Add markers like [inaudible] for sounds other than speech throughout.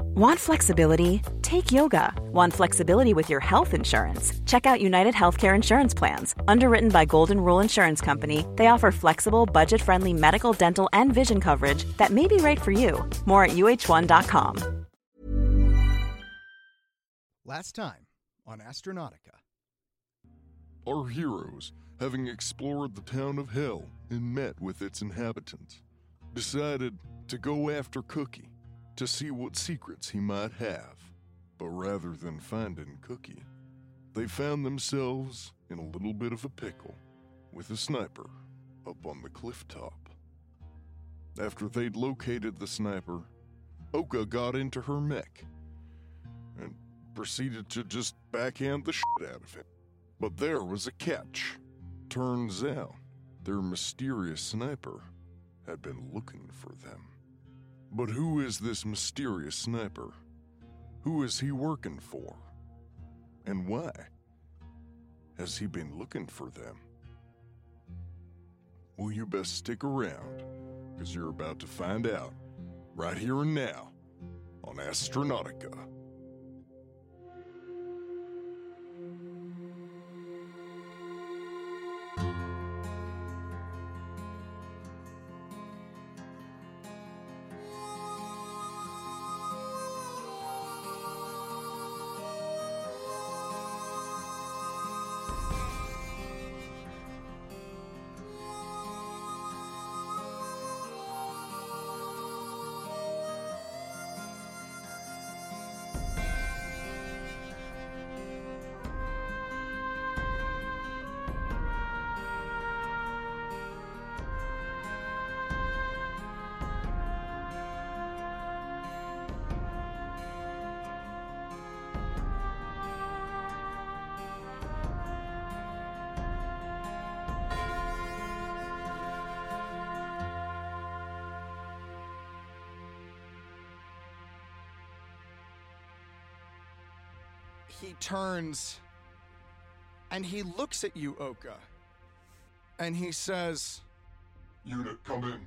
Want flexibility? Take yoga. Want flexibility with your health insurance? Check out United Healthcare Insurance Plans. Underwritten by Golden Rule Insurance Company, they offer flexible, budget friendly medical, dental, and vision coverage that may be right for you. More at uh1.com. Last time on Astronautica. Our heroes, having explored the town of Hell and met with its inhabitants, decided to go after Cookie to see what secrets he might have. But rather than finding Cookie, they found themselves in a little bit of a pickle with a sniper up on the cliff top. After they'd located the sniper, Oka got into her mech and proceeded to just backhand the shit out of him. But there was a catch. Turns out their mysterious sniper had been looking for them. But who is this mysterious sniper? Who is he working for? And why has he been looking for them? Well, you best stick around, because you're about to find out right here and now on Astronautica. He turns and he looks at you, Oka. And he says, Unit, come in.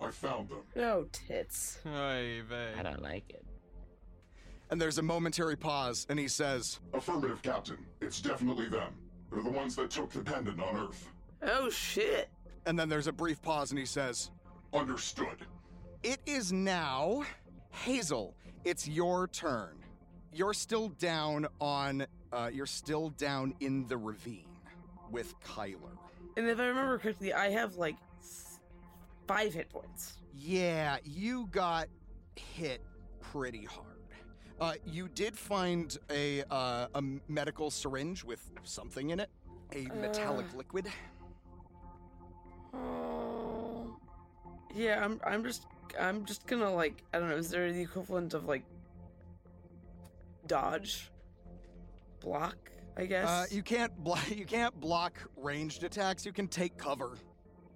I found them. No tits. Oy vey. I don't like it. and there's a momentary pause, and he says, Affirmative, Captain. It's definitely them. They're the ones that took the pendant on Earth. Oh shit. and then there's a brief pause, and he says, Understood. It is now, Hazel, it's your turn. You're still down on, uh, you're still down in the ravine with Kyler. And if I remember correctly, I have like five hit points. Yeah, you got hit pretty hard. Uh, you did find a uh, a medical syringe with something in it, a metallic Uh. liquid. Oh. Yeah, I'm. I'm just. I'm just gonna like. I don't know. Is there the equivalent of like dodge, block? I guess. Uh, you can't blo- [laughs] you can't block ranged attacks. You can take cover.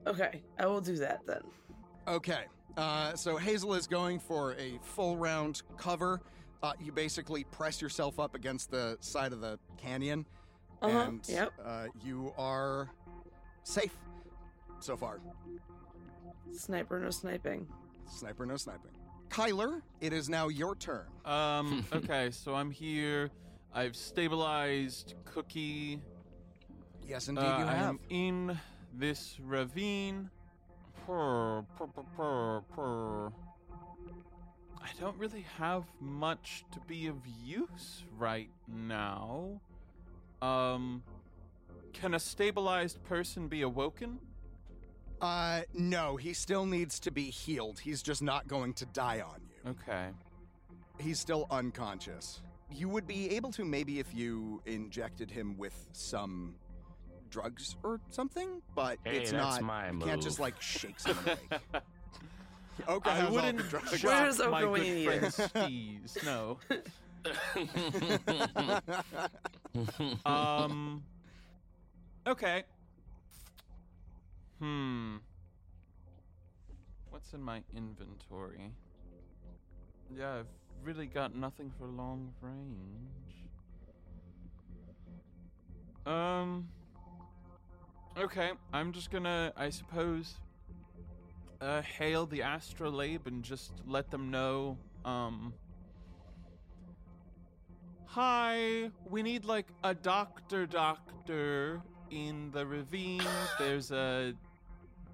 Okay, I will do that then. Okay. Uh, so Hazel is going for a full round cover. Uh, you basically press yourself up against the side of the canyon, Uh-huh, and yep. uh, you are safe so far. Sniper, no sniping. Sniper, no sniping. Kyler, it is now your turn. Um, [laughs] okay, so I'm here. I've stabilized Cookie. Yes, indeed, Uh, you I'm in this ravine. Purr, purr, purr, purr. I don't really have much to be of use right now. Um, can a stabilized person be awoken? Uh, no, he still needs to be healed. He's just not going to die on you. Okay. He's still unconscious. You would be able to maybe if you injected him with some drugs or something, but Hey, it's that's not. my you can't just like shake someone awake. [laughs] Oka I has all wouldn't drugs. Where is shock Oka my good need friend Steez. No. [laughs] Um. Okay. Hmm. What's in my inventory? Yeah, I've really got nothing for long range. Um. Okay, I'm just gonna, I suppose, uh, hail the astrolabe and just let them know, um, Hi, we need like a doctor doctor in the ravine. There's a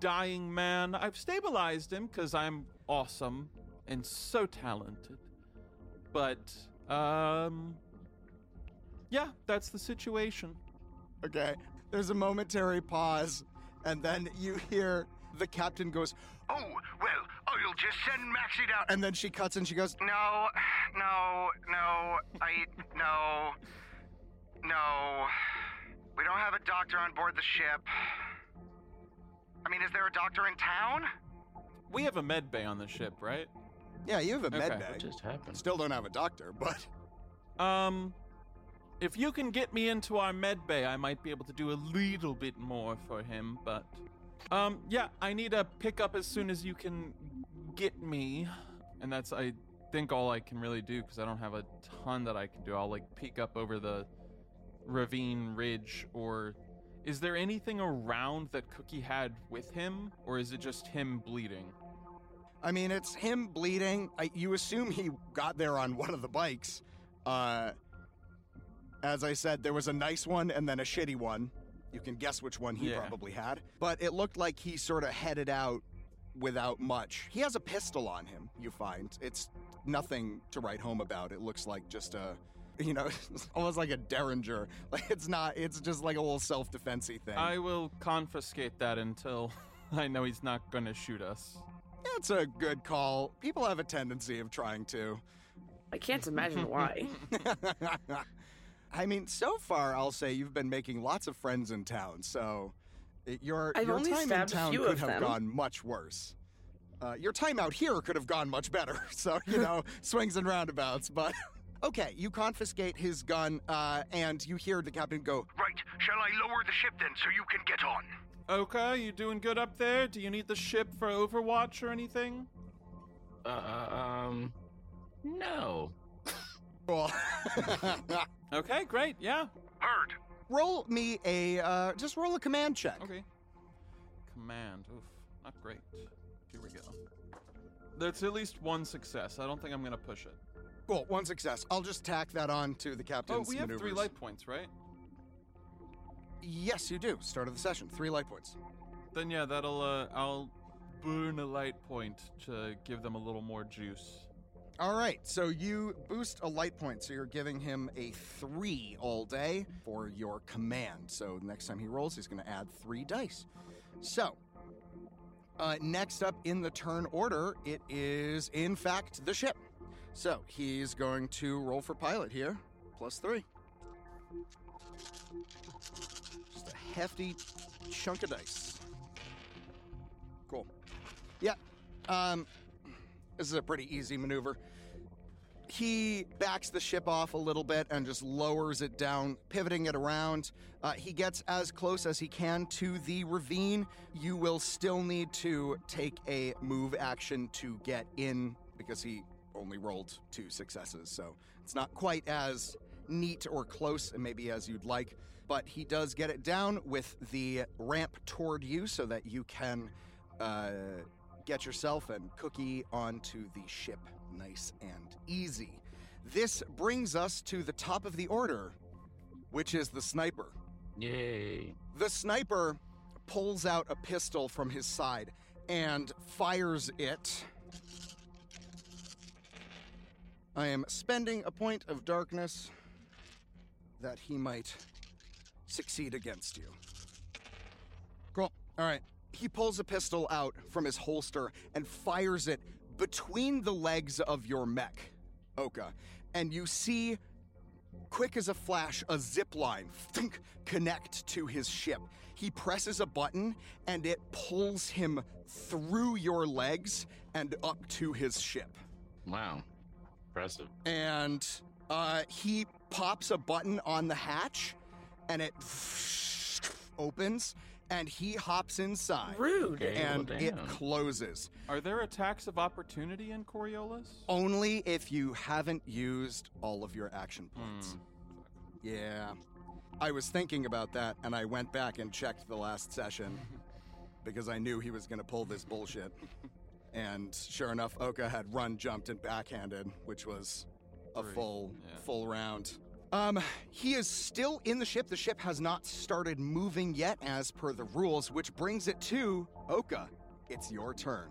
dying man. I've stabilized him because I'm awesome and so talented. But, um, yeah, that's the situation. Okay. There's a momentary pause, and then you hear the captain goes, Oh, well, I'll just send Maxie down. and then she cuts and she goes, No, no, no, I, no, no. We don't have a doctor on board the ship. I mean, is there a doctor in town? We have a med bay on the ship, right? Yeah, you have a med Okay. bag. What just happened? Still don't have a doctor, but Um, if you can get me into our med bay, I might be able to do a little bit more for him, but um, yeah, I need a pickup as soon as you can get me, and that's I think all I can really do because I don't have a ton that I can do. I'll like peek up over the ravine ridge, or is there anything around that Cookie had with him, or is it just him bleeding? I mean, it's him bleeding. I, you assume he got there on one of the bikes. Uh, as I said, there was a nice one and then a shitty one. You can guess which one he Yeah. probably had. But it looked like he sort of headed out without much. He has a pistol on him, you find. It's nothing to write home about. It looks like just a. You know, [laughs] almost like a derringer. [laughs] Like it's not. It's just like a little self-defensey thing. I will confiscate that until [laughs] I know he's not going to shoot us. That's a good call. People have a tendency of trying to. I can't imagine why. I mean, so far, I'll say you've been making lots of friends in town, so your, I've your time in town could have them. gone much worse. Uh, your time out here could have gone much better, so, you know, swings and roundabouts, but. Okay, you confiscate his gun, uh, and you hear the captain go, Right, shall I lower the ship then so you can get on? Okay, you doing good up there? Do you need the ship for Overwatch or anything? Uh, um, no. Cool. [laughs] Okay, great. Yeah. Heard. roll me a, uh, just roll a command check. Okay. Command. Oof, not great. Here we go. That's at least one success. I don't think I'm gonna push it. Cool, one success. I'll just tack that on to the captain's. Oh, we have three light points, right? Yes, you do. Start of the session. Three light points. Then yeah, that'll uh, I'll burn a light point to give them a little more juice. All right, so you boost a light point, so you're giving him a three all day for your command. So next time he rolls, he's going to add three dice. So, uh, next up in the turn order, it is in fact the ship. So he's going to roll for pilot here, plus three. Just a hefty chunk of dice. Cool. Yeah. Um, this is a pretty easy maneuver. He backs the ship off a little bit and just lowers it down, pivoting it around. Uh, he gets as close as he can to the ravine. You will still need to take a move action to get in because he only rolled two successes. So it's not quite as neat or close, and maybe as you'd like. But he does get it down with the ramp toward you so that you can uh, get yourself and Cookie onto the ship nice and easy. This brings us to the top of the order, which is the sniper. Yay. The sniper pulls out a pistol from his side and fires it I am spending a point of darkness that he might succeed against you. Cool. All right. He pulls a pistol out from his holster and fires it between the legs of your mech, Oka. And you see, quick as a flash, a zip line thunk, connect to his ship. He presses a button and it pulls him through your legs and up to his ship. Wow. Impressive. And uh, he pops a button on the hatch and it opens and he hops inside. Rude. Okay, well, And it closes. Are there attacks of opportunity in Coriolis? Only if you haven't used all of your action points. Hmm. Yeah. I was thinking about that and I went back and checked the last session because I knew he was going to pull this bullshit. And sure enough, Oka had run, jumped, and backhanded, which was a Three, full yeah. full round. Um, he is still in the ship. The ship has not started moving yet, as per the rules, which brings it to Oka. It's your turn.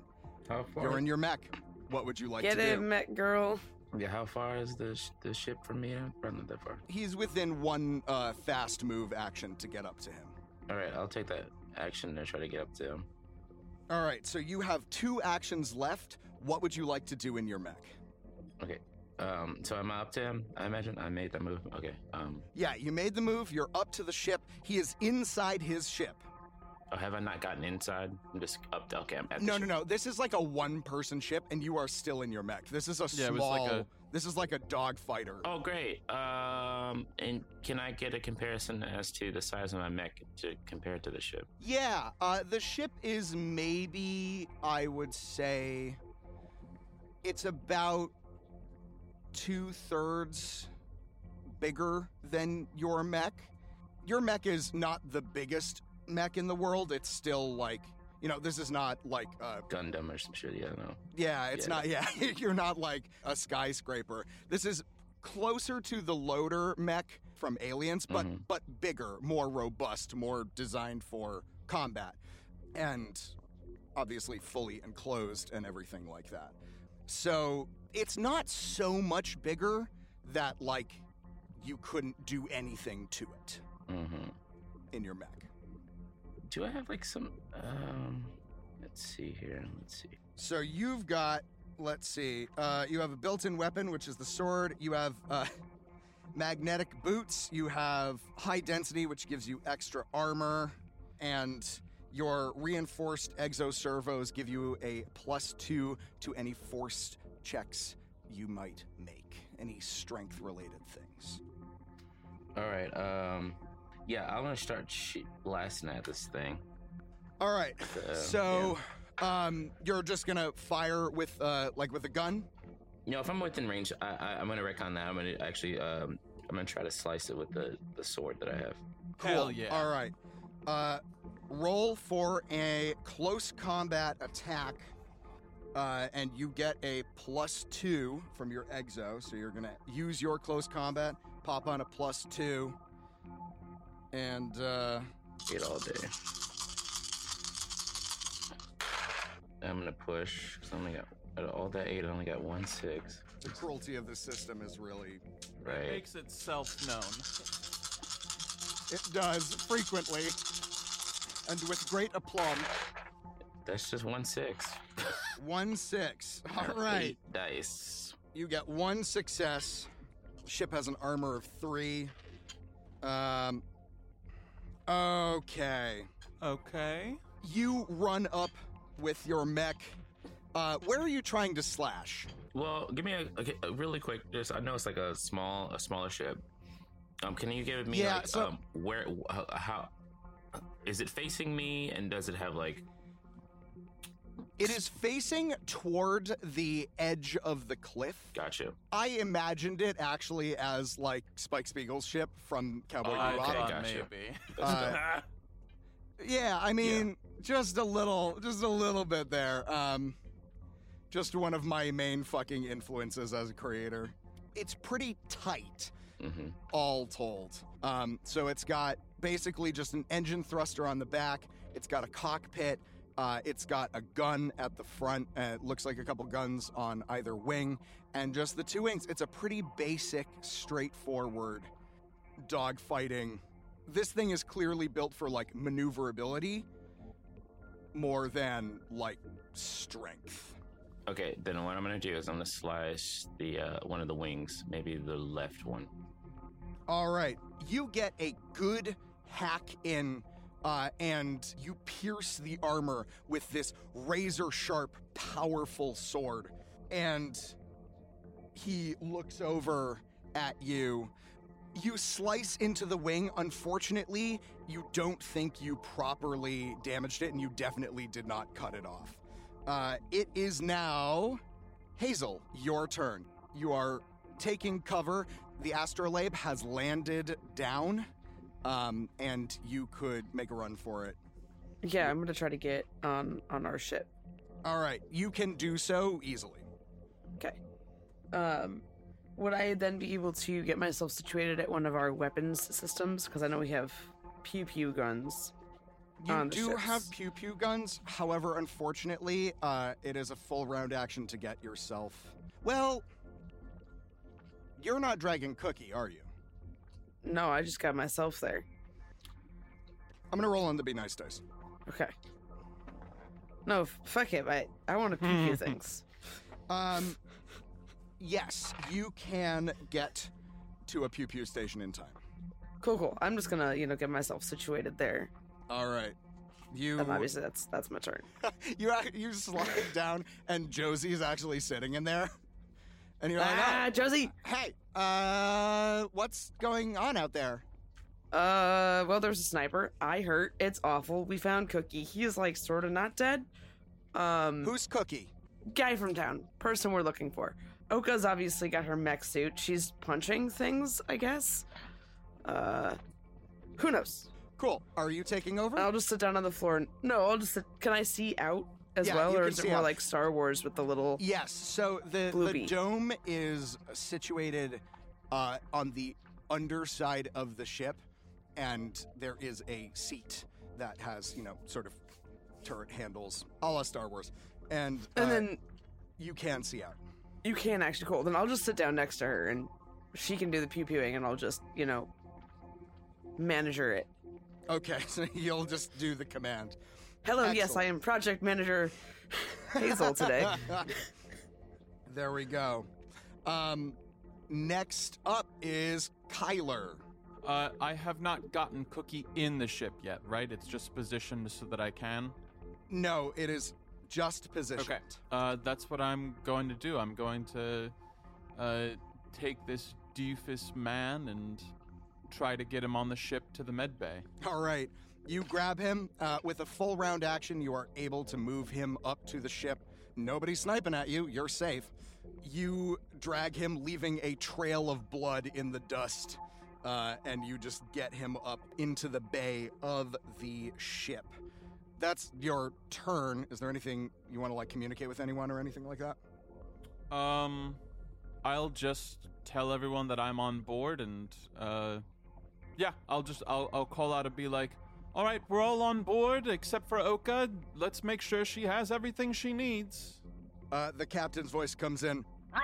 How far? You're in your mech. What would you like Get to it, do? mech, Girl. Yeah, how far is the sh- the ship from me? Probably not that far. He's within one uh, fast move action to get up to him. All right, I'll take that action and try to get up to him. All right, so you have two actions left. What would you like to do in your mech? Okay. Um. So am I up to him? I imagine I made that move. Okay. Um. Yeah, you made the move. You're up to the ship. He is inside his ship. Oh, have I not gotten inside? I'm just up. To, okay. I'm at the No, no, ship. no. This is like a one-person ship, and you are still in your mech. This is a Yeah, it was small. like a- This is like a dogfighter. Oh, great. Um. And can I get a comparison as to the size of my mech to compare it to the ship? Yeah, uh, the ship is maybe I would say it's about two thirds bigger than your mech. Your mech is not the biggest mech in the world. It's still like you know this is not like uh, Gundam or some shit. Yeah. No. yeah, it's Yeah. not. Yeah, [laughs] you're not like a skyscraper. This is closer to the loader mech from Aliens, but Mhm. but bigger, more robust, more designed for combat, and obviously fully enclosed and everything like that. So it's not so much bigger that like you couldn't do anything to it Mm-hmm. in your mech. Do I have like some? Um. Let's see here. Let's see. So you've got, let's see, uh, you have a built-in weapon, which is the sword. You have uh, [laughs] magnetic boots. You have high density, which gives you extra armor, and your reinforced exo servos give you a plus two to any forced checks you might make, any strength-related things. All right. Um. Yeah, I'm gonna start sh- blasting at this thing. All right. Uh, So, um, you're just gonna fire with, uh, like with a gun. You know, if I'm within range, I, I, I'm gonna recon that. I'm gonna actually, um, I'm gonna try to slice it with the the sword that I have. Hell yeah. All right. Uh, roll for a close combat attack, uh, and you get a plus two from your exo. So you're gonna use your close combat, pop on a plus two, and uh, Get all day. I'm gonna push. 'cause I only got out of all that eight. I only got one six. the cruelty of the system is really. Right. It Makes itself known. It does frequently, and with great aplomb. That's just one six. [laughs] One six. All right. Eight dice. You get one success. Ship has an armor of three. Um. Okay. Okay. You run up with your mech. Uh, where are you trying to slash? Well, give me a, okay, a really quick. Just I know it's like a small, a smaller ship. Um, can you give me Yeah, like so- um where how, how is it facing me and does it have like It is facing toward the edge of the cliff. gotcha? I imagined it actually as like Spike Spiegel's ship from Cowboy I Bebop. okay, gotcha. maybe. [laughs] Uh. Yeah, I mean, just a little, just a little bit there. Um, just one of my main fucking influences as a creator. It's pretty tight, Mhm. all told. Um, so it's got basically just an engine thruster on the back. It's got a cockpit, Uh, it's got a gun at the front. Uh, it looks like a couple guns on either wing, and just the two wings. It's a pretty basic, straightforward dogfighting. This thing is clearly built for like maneuverability more than like strength. Okay, then what I'm gonna do is I'm gonna slice the uh, one of the wings, maybe the left one. All right, you get a good hack in, uh, and you pierce the armor with this razor sharp, powerful sword. And he looks over at you. You slice into the wing. Unfortunately, you don't think you properly damaged it, and you definitely did not cut it off. Uh, it is now Hazel, your turn. You are taking cover. The astrolabe has landed down, um, and you could make a run for it. Yeah, I'm gonna try to get on on our ship. All right, you can do so easily. Okay. Um, would I then be able to get myself situated at one of our weapons systems? Because I know we have pew pew guns. You do ships. have pew pew guns. However, unfortunately, uh, it is a full round action to get yourself. Well, you're not Dragon Cookie, are you? No, I just got myself there. I'm gonna roll on the be nice dice. Okay. No, f- fuck it. I I want to pew pew things. Um, yes, you can get to a pew pew station in time. Cool, cool. I'm just gonna you know get myself situated there. All right, you And obviously that's that's my turn. [laughs] you ac- you slide [laughs] down, and Josie's actually sitting in there, and you're like, Ah, "Oh, Josie. hey, uh, what's going on out there?" Uh, well, there's a sniper. I hurt. It's awful. We found Cookie. He is like sort of not dead. Um, Who's Cookie? guy from town? Person we're looking for. Oka's obviously got her mech suit. She's punching things, I guess. Uh, who knows? Cool. Are you taking over? I'll just sit down on the floor. No, I'll just sit. Can I see out as Yeah, well, or is it more out. like Star Wars with the little? Yes. So the the dome is situated uh, on the underside of the ship, and there is a seat that has you know sort of turret handles, a la Star Wars, and And uh, then you can see out. you can actually cool. Then I'll just sit down next to her, and she can do the pew pewing, and I'll just you know manager it. Okay, [laughs] so you'll just do the command. Hello, yes, I am project manager [laughs] Hazel today. there we go. Um, next up is Kyler. Uh, I have not gotten Cookie in the ship yet, right? It's just positioned so that I can. No, it is just positioned. Okay. Uh, that's what I'm going to do. I'm going to uh, take this doofus man and try to get him on the ship to the med bay. All right. You grab him. Uh, with a full round action, you are able to move him up to the ship. Nobody's sniping at you. You're safe. You drag him, leaving a trail of blood in the dust, uh, and you just get him up into the bay of the ship. That's your turn. Is there anything you want to like communicate with anyone or anything like that? Um, I'll just tell everyone that I'm on board, and uh, yeah, I'll just I'll I'll call out and be like, "All right, we're all on board except for Oka. Let's make sure she has everything she needs." Uh, the captain's voice comes in. Right.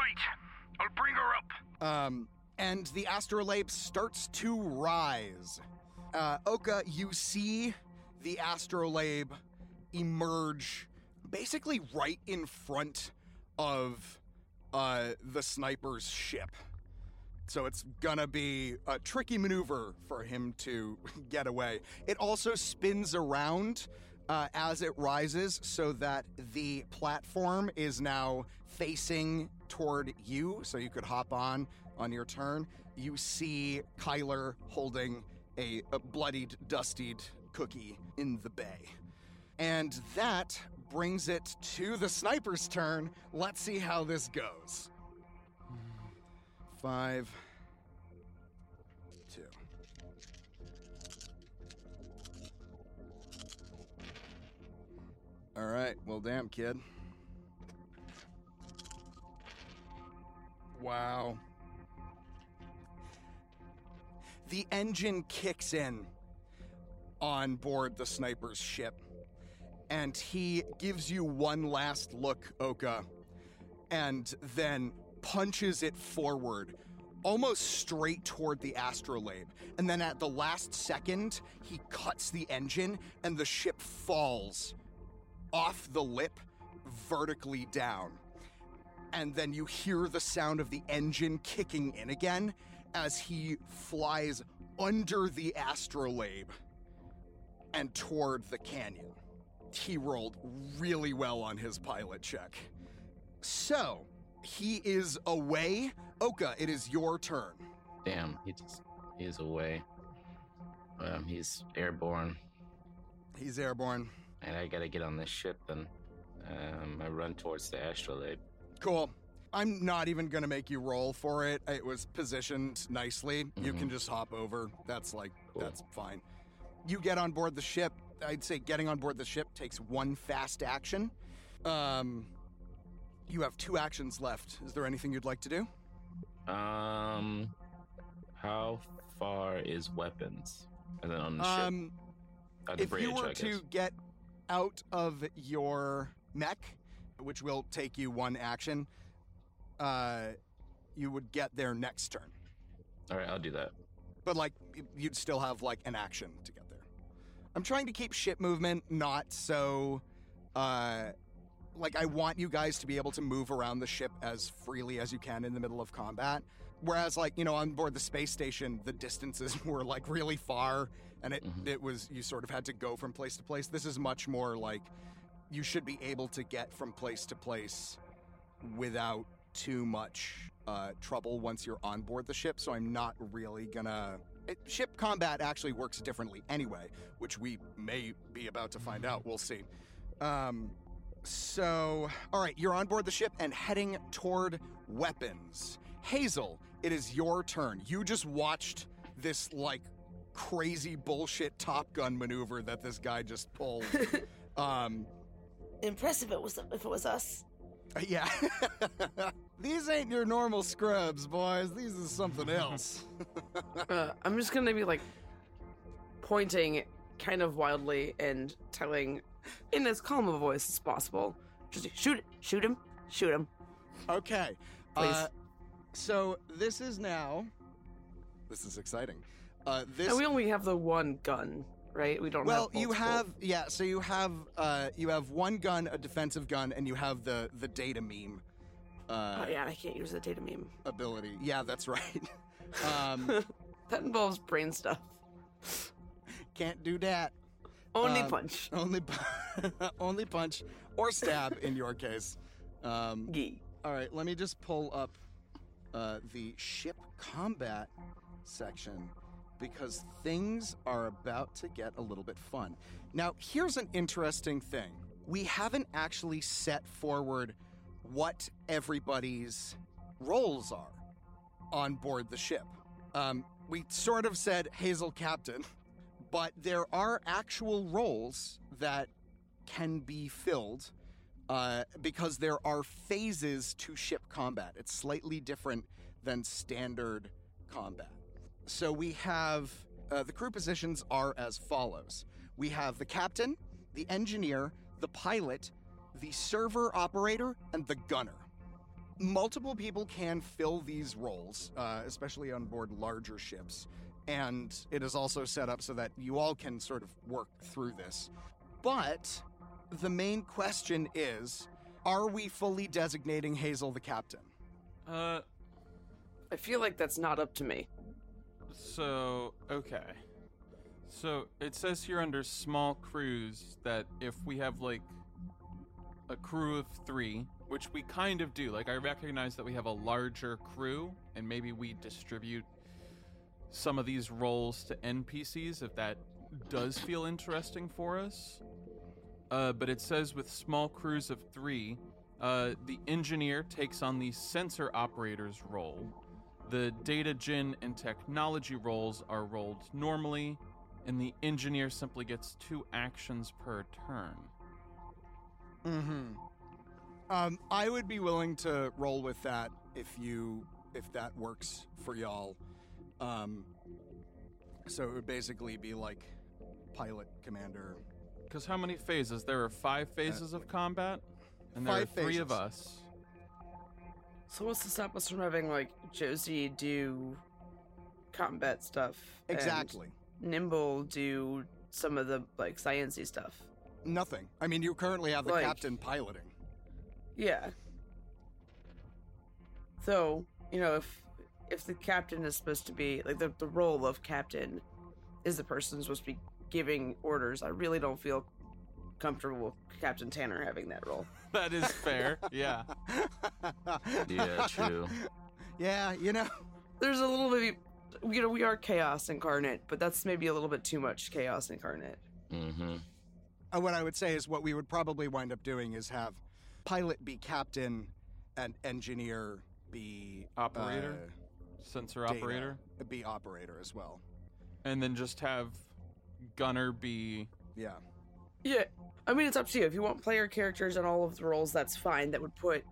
I'll bring her up. Um, and the astrolabe starts to rise. Uh, Oka, you see the astrolabe emerge basically right in front of uh, the sniper's ship. So it's gonna be a tricky maneuver for him to [laughs] get away. It also spins around uh, as it rises so that the platform is now facing toward you, so you could hop on on your turn. You see Kyler holding a, a bloodied, dustied cookie in the bay. And that brings it to the sniper's turn. Let's see how this goes. Five, two. All right. Well, damn, kid. Wow. The engine kicks in on board the sniper's ship, and he gives you one last look, Oka, and then punches it forward, almost straight toward the astrolabe. And then at the last second, he cuts the engine, and the ship falls off the lip vertically down. And then you hear the sound of the engine kicking in again as he flies under the astrolabe and toward the canyon. He rolled really well on his pilot check. So, he is away. Oka, it is your turn. Damn, he just he is away. Um, he's airborne, He's airborne. and I gotta get on this ship. Then um, I run towards the astrolabe. Cool. I'm not even to make you roll for it. It was positioned nicely. You Mhm. can just hop over. That's like, Cool. that's fine. You get on board the ship. I'd say getting on board the ship takes one fast action. Um, you have two actions left. Is there anything you'd like to do? Um, how far is weapons? And then on the ship, Um, on the if bridge, you were to get out of your mech, which will take you one action, uh, you would get there next turn. All right, I'll do that. but like you'd still have like an action to get there. I'm trying to keep ship movement not so uh like I want you guys to be able to move around the ship as freely as you can in the middle of combat. Whereas like, you know, on board the space station, the distances [laughs] were like really far and it Mhm. it was you sort of had to go from place to place. This is much more like you should be able to get from place to place without too much uh, trouble once you're on board the ship. So I'm not really gonna. It, ship combat actually works differently anyway, which we may be about to find out. We'll see. Um, so, all right, you're on board the ship and heading toward weapons. Hazel, it is your turn. You just watched this like crazy bullshit Top Gun maneuver that this guy just pulled. [laughs] um, Impressive. It was if it was us. yeah. [laughs] These ain't your normal scrubs, boys. These is something [laughs] else. Uh, I'm just gonna be like pointing kind of wildly and telling in as calm a voice as possible. Just shoot it, shoot him, shoot him. okay. Please. Uh, so this is now. This is exciting. Uh, this. And we only have the one gun, right? We don't well, have you have yeah. So you have uh, you have one gun, a defensive gun, and you have the the data meme. Uh, Oh yeah, I can't use the data meme. ability. Yeah, that's right. [laughs] um, That involves brain stuff. can't do that. Only Um, punch. [laughs] Only, [laughs] only punch or stab in your case. Um, Gee. all right, let me just pull up uh, the ship combat section because things are about to get a little bit fun. Now, here's an interesting thing. We haven't actually set forward what everybody's roles are on board the ship. Um, we sort of said Hazel Captain, [laughs] but there are actual roles that can be filled uh, because there are phases to ship combat. It's slightly different than standard combat. So we have uh, the crew positions are as follows we have the captain, the engineer, the pilot, the sensor operator, and the gunner. Multiple people can fill these roles, uh, especially on board larger ships. And it is also set up so that you all can sort of work through this. But the main question is are we fully designating Hazel the captain? Uh, I feel like that's not up to me. so okay. So it says here under small crews that if we have like a crew of three, which we kind of do, like I recognize that we have a larger crew, and maybe we distribute some of these roles to NPCs if that does feel interesting for us. Uh, but it says with small crews of three, uh, the engineer takes on the sensor operator's role. The data djinn and technology roles are rolled normally, and the engineer simply gets two actions per turn. Mm-hmm. Um, I would be willing to roll with that if you if that works for y'all. Um, so it would basically be like pilot, commander, Because how many phases? There are five phases of combat, and there Uh, are three of us. So what's to stop us from having like Josie do combat stuff? and Exactly. Nimble do some of the like sciency stuff. Nothing. I mean, you currently have the Like- captain piloting. Yeah. So, you know, if if the captain is supposed to be like the, the role of captain is the person who's supposed to be giving orders, I really don't feel comfortable with Captain Tanner having that role. [laughs] That is fair. yeah. [laughs] Yeah, true. Yeah, you know. There's a little bit you know, we are chaos incarnate, but that's maybe a little bit too much chaos incarnate. Mm-hmm. Uh, what I would say is what we would probably wind up doing is have pilot be captain and engineer be Operator? uh, Sensor data, operator. be operator as well. And then just have Gunner be. Yeah. Yeah, I mean it's up to you. If you want player characters in all of the roles, that's fine. That would put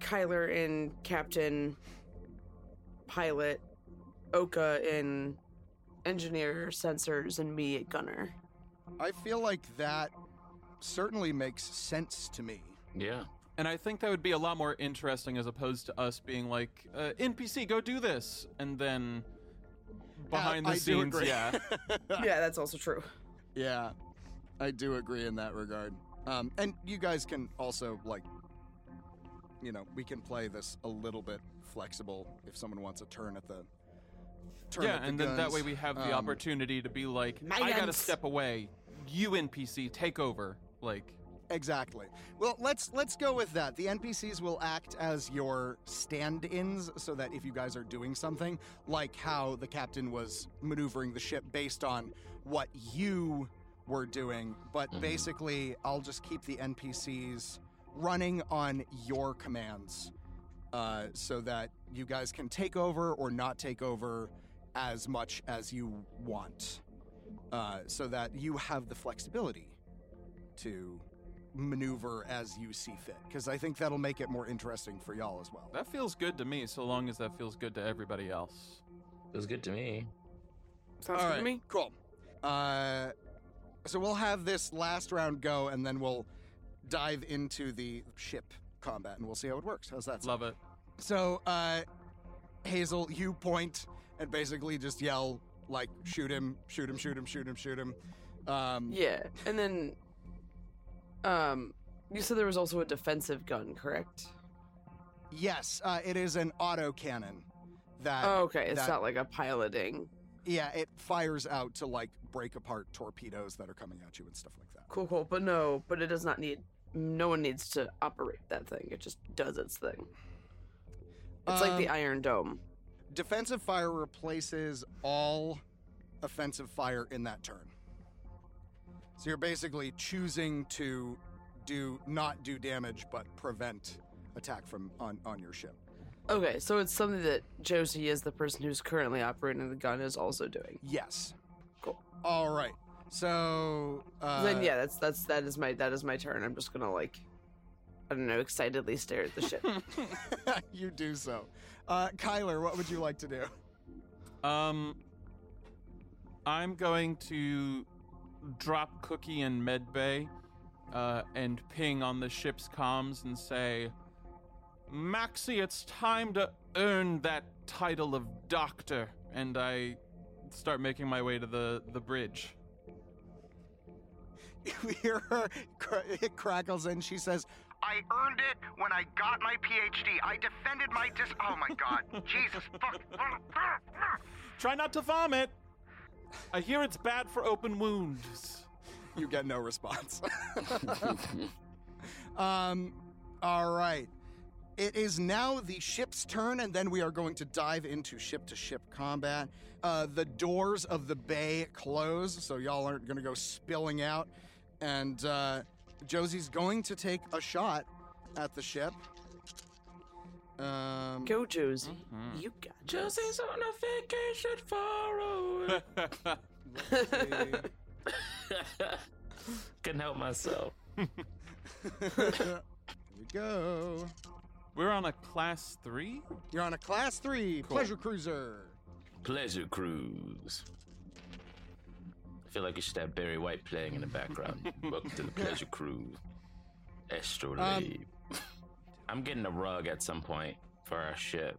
Kyler in captain, pilot, Oka in engineer, sensors, and me at gunner. I feel like that certainly makes sense to me. Yeah. And I think that would be a lot more interesting as opposed to us being like, uh, NPC, go do this. And then behind Uh, the I scenes, yeah. [laughs] yeah, that's also true. Yeah, I do agree in that regard. Um, and you guys can also like, you know, we can play this a little bit flexible if someone wants a turn at the. Turn yeah, at the and then that way we have the Um, opportunity to be like, My I gotta step away. You NPC, take over. Like, Exactly. Well, let's let's go with that. The NPCs will act as your stand-ins so that if you guys are doing something, like how the captain was maneuvering the ship based on what you were doing, but Mhm. basically I'll just keep the NPCs running on your commands uh, so that you guys can take over or not take over as much as you want. Uh, so that you have the flexibility to maneuver as you see fit because i think that'll make it more interesting for y'all as well that feels good to me so long as that feels good to everybody else. Feels good to me. Sounds All good right, to me. cool uh, so we'll have this last round go and then we'll dive into the ship combat and we'll see how it works how's that sound? Love it. so uh, hazel you point and basically just yell like shoot him shoot him shoot him shoot him shoot him um, Yeah, and then, um, you said there was also a defensive gun, correct? yes uh, it is an auto cannon that Oh, okay, it's that- not like a piloting. Yeah, it fires out to like break apart torpedoes that are coming at you and stuff like that. Cool, cool, but no, but it does not need. No one needs to operate that thing. It just does its thing. It's like the Um, Iron Dome. Defensive fire replaces all offensive fire in that turn. So you're basically choosing to do not do damage but prevent attack from on, on your ship. Okay, so it's something that Josie, as the person who's currently operating the gun, is also doing. Yes. Cool. All right. So uh, then yeah, that's that's that is my that is my turn. I'm just gonna like, I don't know, excitedly stare at the ship. [laughs] [laughs] you do so. Uh, Kyler, what would you like to do? Um, I'm going to drop Cookie in medbay uh, and ping on the ship's comms and say, Maxie, it's time to earn that title of doctor. And I start making my way to the, the bridge. [laughs] You hear her, it crackles and she says, I earned it when I got my PhD. I defended my dis. Oh my god. [laughs] Jesus [laughs] fuck. Try not to vomit! I hear it's bad for open wounds. you get no response. [laughs] um, all right. It is now the ship's turn, and then we are going to dive into ship to ship combat. Uh, the doors of the bay close, so y'all aren't going to go spilling out. And uh, Josie's going to take a shot at the ship. Um, Go, Josie. Mhm. You got this. Josie's on a vacation far away. let's [laughs] Couldn't help myself. [laughs] Here we go. We're on a class three? You're on a class three Cool. pleasure cruiser. Pleasure cruise. I feel like you should have Barry White playing in the background. [laughs] Welcome to the Pleasure Cruise. Astrolabe. I'm getting a rug at some point for our ship.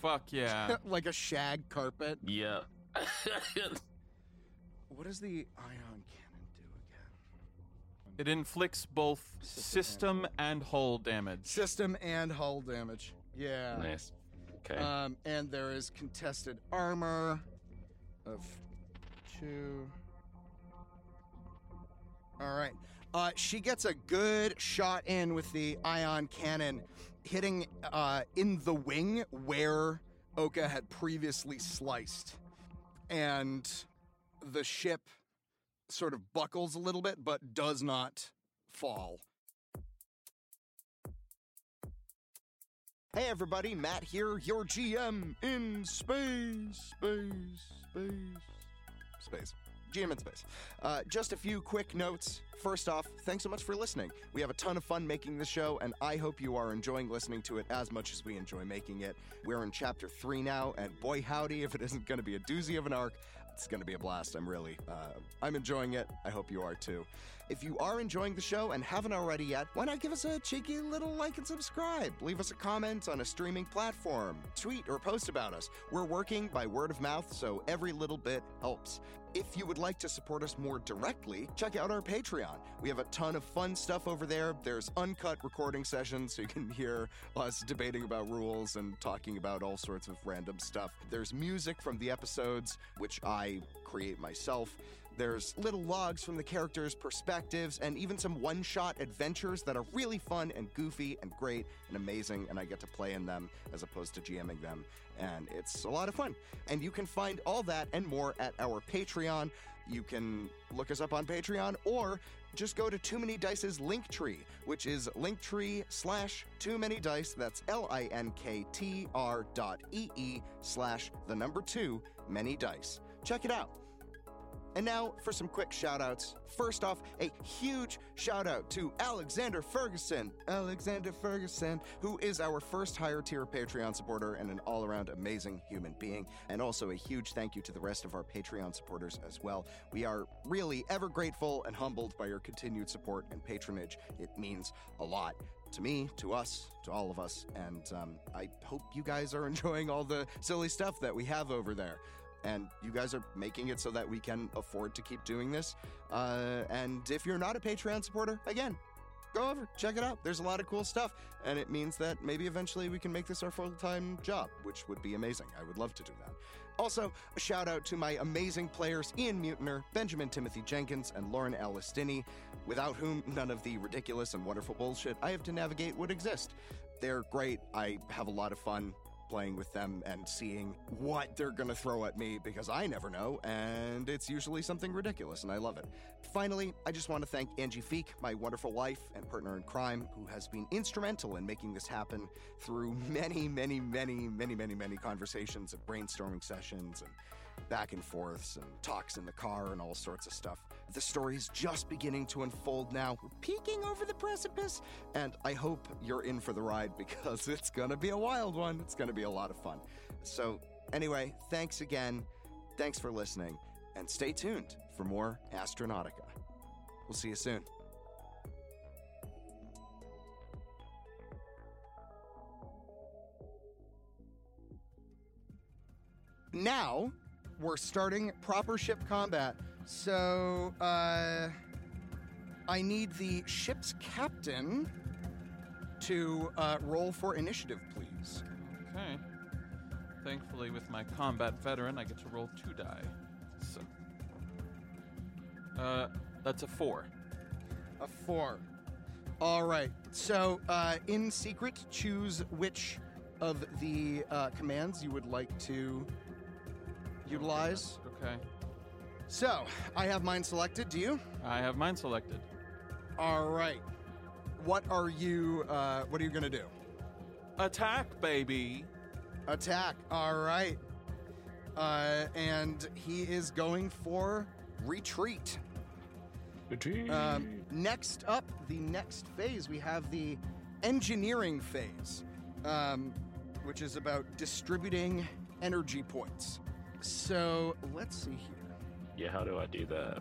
Fuck yeah. [laughs] like a shag carpet. Yep. [laughs] What does the ion cannon do again? It inflicts both system and hull damage. System and hull damage. Yeah. nice. Okay. Um, and there is contested armor of two. All right. Uh, she gets a good shot in with the ion cannon, hitting uh, in the wing where Oka had previously sliced. And the ship sort of buckles a little bit, but does not fall. Hey everybody, Matt here, your GM in space, space, space, space. GM in space. Uh, just a few quick notes. First off, thanks so much for listening. We have a ton of fun making this show, and I hope you are enjoying listening to it as much as we enjoy making it. We're in chapter three now, and boy howdy, if it isn't going to be a doozy of an arc, it's going to be a blast. I'm really, uh, I'm enjoying it. I hope you are too. If you are enjoying the show and haven't already yet, why not give us a cheeky little like and subscribe? Leave us a comment on a streaming platform, tweet or post about us. We're working by word of mouth, so every little bit helps. If you would like to support us more directly, check out our Patreon. We have a ton of fun stuff over there. There's uncut recording sessions so you can hear us debating about rules and talking about all sorts of random stuff. There's music from the episodes, which I create myself. There's little logs from the characters' perspectives, and even some one shot adventures that are really fun and goofy and great and amazing, and I get to play in them as opposed to GMing them. And it's a lot of fun. And you can find all that and more at our Patreon. You can look us up on Patreon or just go to Too Many Dice's link tree, which is linktree slash Too Many Dice. That's L I N K T R dot E E slash the number two Many Dice. Check it out. And now for some quick shout outs. First off, a huge shout out to Alexander Ferguson. Alexander Ferguson, who is our first higher tier Patreon supporter and an all around amazing human being. And also a huge thank you to the rest of our Patreon supporters as well. We are really ever grateful and humbled by your continued support and patronage. It means a lot to me, to us, to all of us. And um, I hope you guys are [laughs] enjoying all the silly stuff that we have over there and you guys are making it so that we can afford to keep doing this. Uh, and if you're not a Patreon supporter, again, go over, check it out. There's a lot of cool stuff, and it means that maybe eventually we can make this our full time job, which would be amazing. I would love to do that. Also, a shout out to my amazing players Ian Mutiner, Benjamin Timothy Jenkins, and Lauren Ellis Dinney, without whom none of the ridiculous and wonderful bullshit I have to navigate would exist. They're great. I have a lot of fun playing with them and seeing what they're going to throw at me because I never know, and it's usually something ridiculous, and I love it. Finally, I just want to thank Angie Feek, my wonderful wife and partner in crime, who has been instrumental in making this happen through many, many, many, many, many, many conversations and brainstorming sessions and back and forths and talks in the car and all sorts of stuff. The story's just beginning to unfold now. We're peeking over the precipice, and I hope you're in for the ride [laughs] because it's gonna be a wild one. It's gonna be a lot of fun. So, anyway, thanks again. Thanks for listening, and stay tuned for more Astronautica. We'll see you soon. Now, we're starting proper ship combat. So, uh, I need the ship's captain to uh, roll for initiative, please. Okay. Thankfully, with my combat veteran, I get to roll two die. So, uh, that's a four. A four. All right. So, uh, in secret, choose which of the uh, commands you would like to utilize. Okay. So, I have mine selected. Do you? I have mine selected. All right. What are you? Uh, what are you gonna do? Attack, baby. Attack. All right. Uh, and he is going for retreat. Retreat. Um, next up, the next phase, we have the engineering phase, um, which is about distributing energy points. So let's see here. Yeah, how do I do that?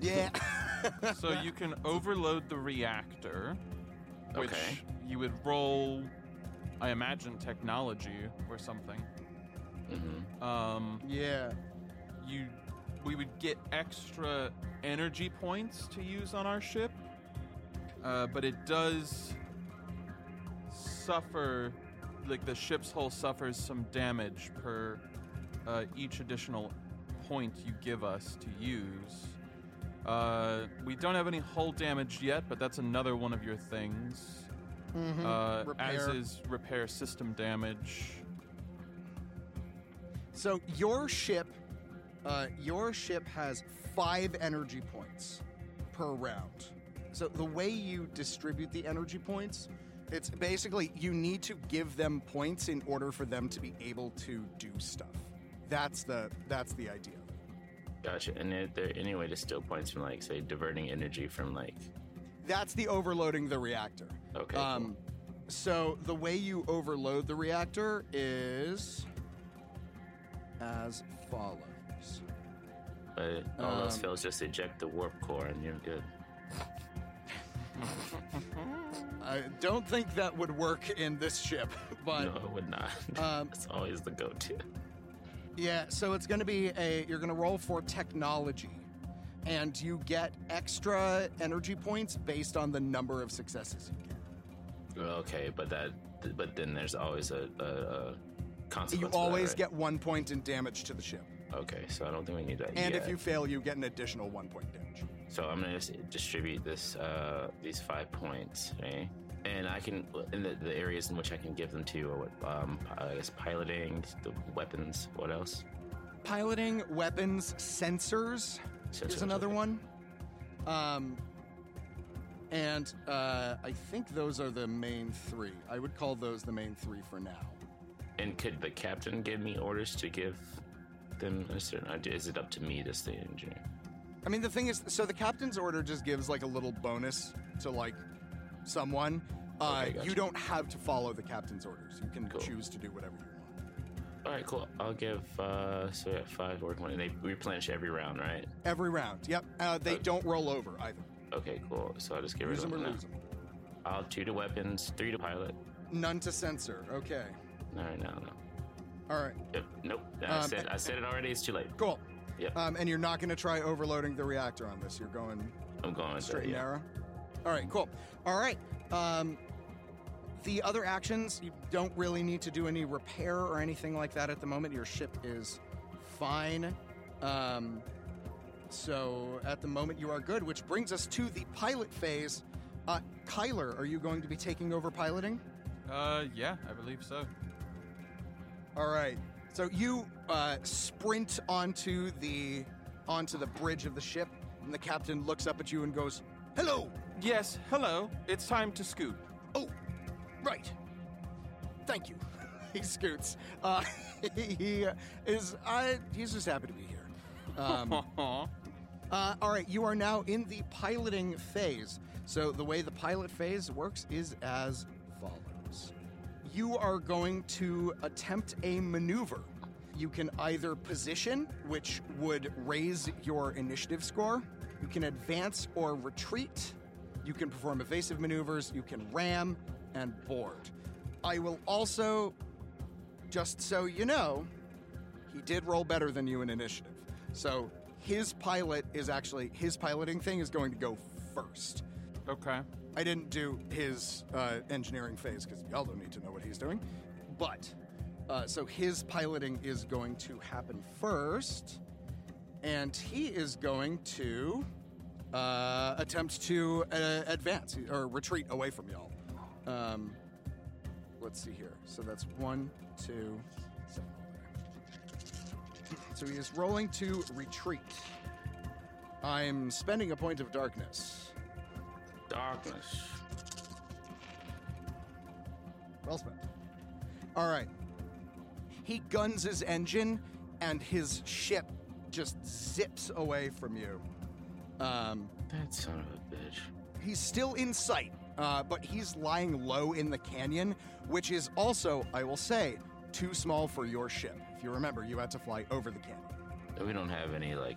Yeah. [laughs] so you can overload the reactor, which Okay. you would roll, I imagine, technology or something. Mm-hmm. Um, yeah. you, we would get extra energy points to use on our ship, uh, but it does suffer, like the ship's hull suffers some damage per uh, each additional point you give us to use. Uh, we don't have any hull damage yet, but that's another one of your things. Mhm. Uh, as is repair system damage. So your ship, uh, your ship has five energy points per round. So the way you distribute the energy points, it's basically you need to give them points in order for them to be able to do stuff. That's the that's the idea. Gotcha. And is there any way to steal points from, like, say, diverting energy from, like, That's the overloading the reactor. okay, Um, so the way you overload the reactor is as follows. but all else um, fails, just eject the warp core and you're good. I don't think that would work in this ship, but no, it would not. um, [laughs] It's always the go-to. Yeah, so it's going to be a you're going to roll for technology and you get extra energy points based on the number of successes you get. Okay, but that, but then there's always a, a, a consequence. You for that, always right? get 1 point in damage to the ship. Okay, so I don't think we need that. And yet. if you fail, you get an additional 1 point damage. So I'm gonna distribute this uh, these five points, right? And I can in the, the areas in which I can give them to, what, um, I guess piloting, the weapons. What else? Piloting, weapons, sensors, is another okay. one. Um and uh, I think those are the main three. I would call those the main three for now. And could the captain give me orders to give them a certain idea? Is it up to me to stay engineer? I mean, the thing is, so the captain's order just gives like a little bonus to like someone. Uh, Okay, gotcha. You don't have to follow the captain's orders. You can Cool. choose to do whatever you want. All right, cool. I'll give uh, so yeah, five work money. They replenish every round, right? Every round. Yep. Uh, they Okay. don't roll over either. Okay, cool. So I'll just get rid Use of them or now. lose them. I'll two to weapons, three to pilot. None to sensor. Okay. All right, now, no. All right. Yep, nope. I Um, said I said it already. It's too late. Cool. Yep. Um, and you're not going to try overloading the reactor on this. You're going I'm going straight and Yeah. narrow. All right. Cool. All right. Um, the other actions, you don't really need to do any repair or anything like that at the moment. Your ship is fine. Um, so at the moment, you are good, which brings us to the pilot phase. Uh, Kyler, are you going to be taking over piloting? Uh, yeah, I believe so. All right. So you uh, sprint onto the onto the bridge of the ship, and the captain looks up at you and goes, "Hello." Yes, hello. It's time to scoot. Oh, right. Thank you. [laughs] he scoots. Uh, [laughs] he is. Uh, he's just happy to be here. Um, [laughs] uh, all right, you are now in the piloting phase. So the way the pilot phase works is as follows. You are going to attempt a maneuver. You can either position, which would raise your initiative score. You can advance or retreat. You can perform evasive maneuvers. You can ram and board. I will also, just so you know, he did roll better than you in initiative. So his pilot is actually, his piloting thing is going to go first. Okay. I didn't do his uh, engineering phase because y'all don't need to know what he's doing. But, uh, so his piloting is going to happen first. And he is going to uh, attempt to uh, advance or retreat away from y'all. Um, let's see here. So that's one, two, seven. So he is rolling to retreat. I'm spending a point of darkness. Darkness. Well spent. All right. He guns his engine, and his ship just zips away from you. Um, That son of a bitch. he's still in sight, uh, but he's lying low in the canyon, which is also, I will say, too small for your ship. If you remember, you had to fly over the canyon. We don't have any like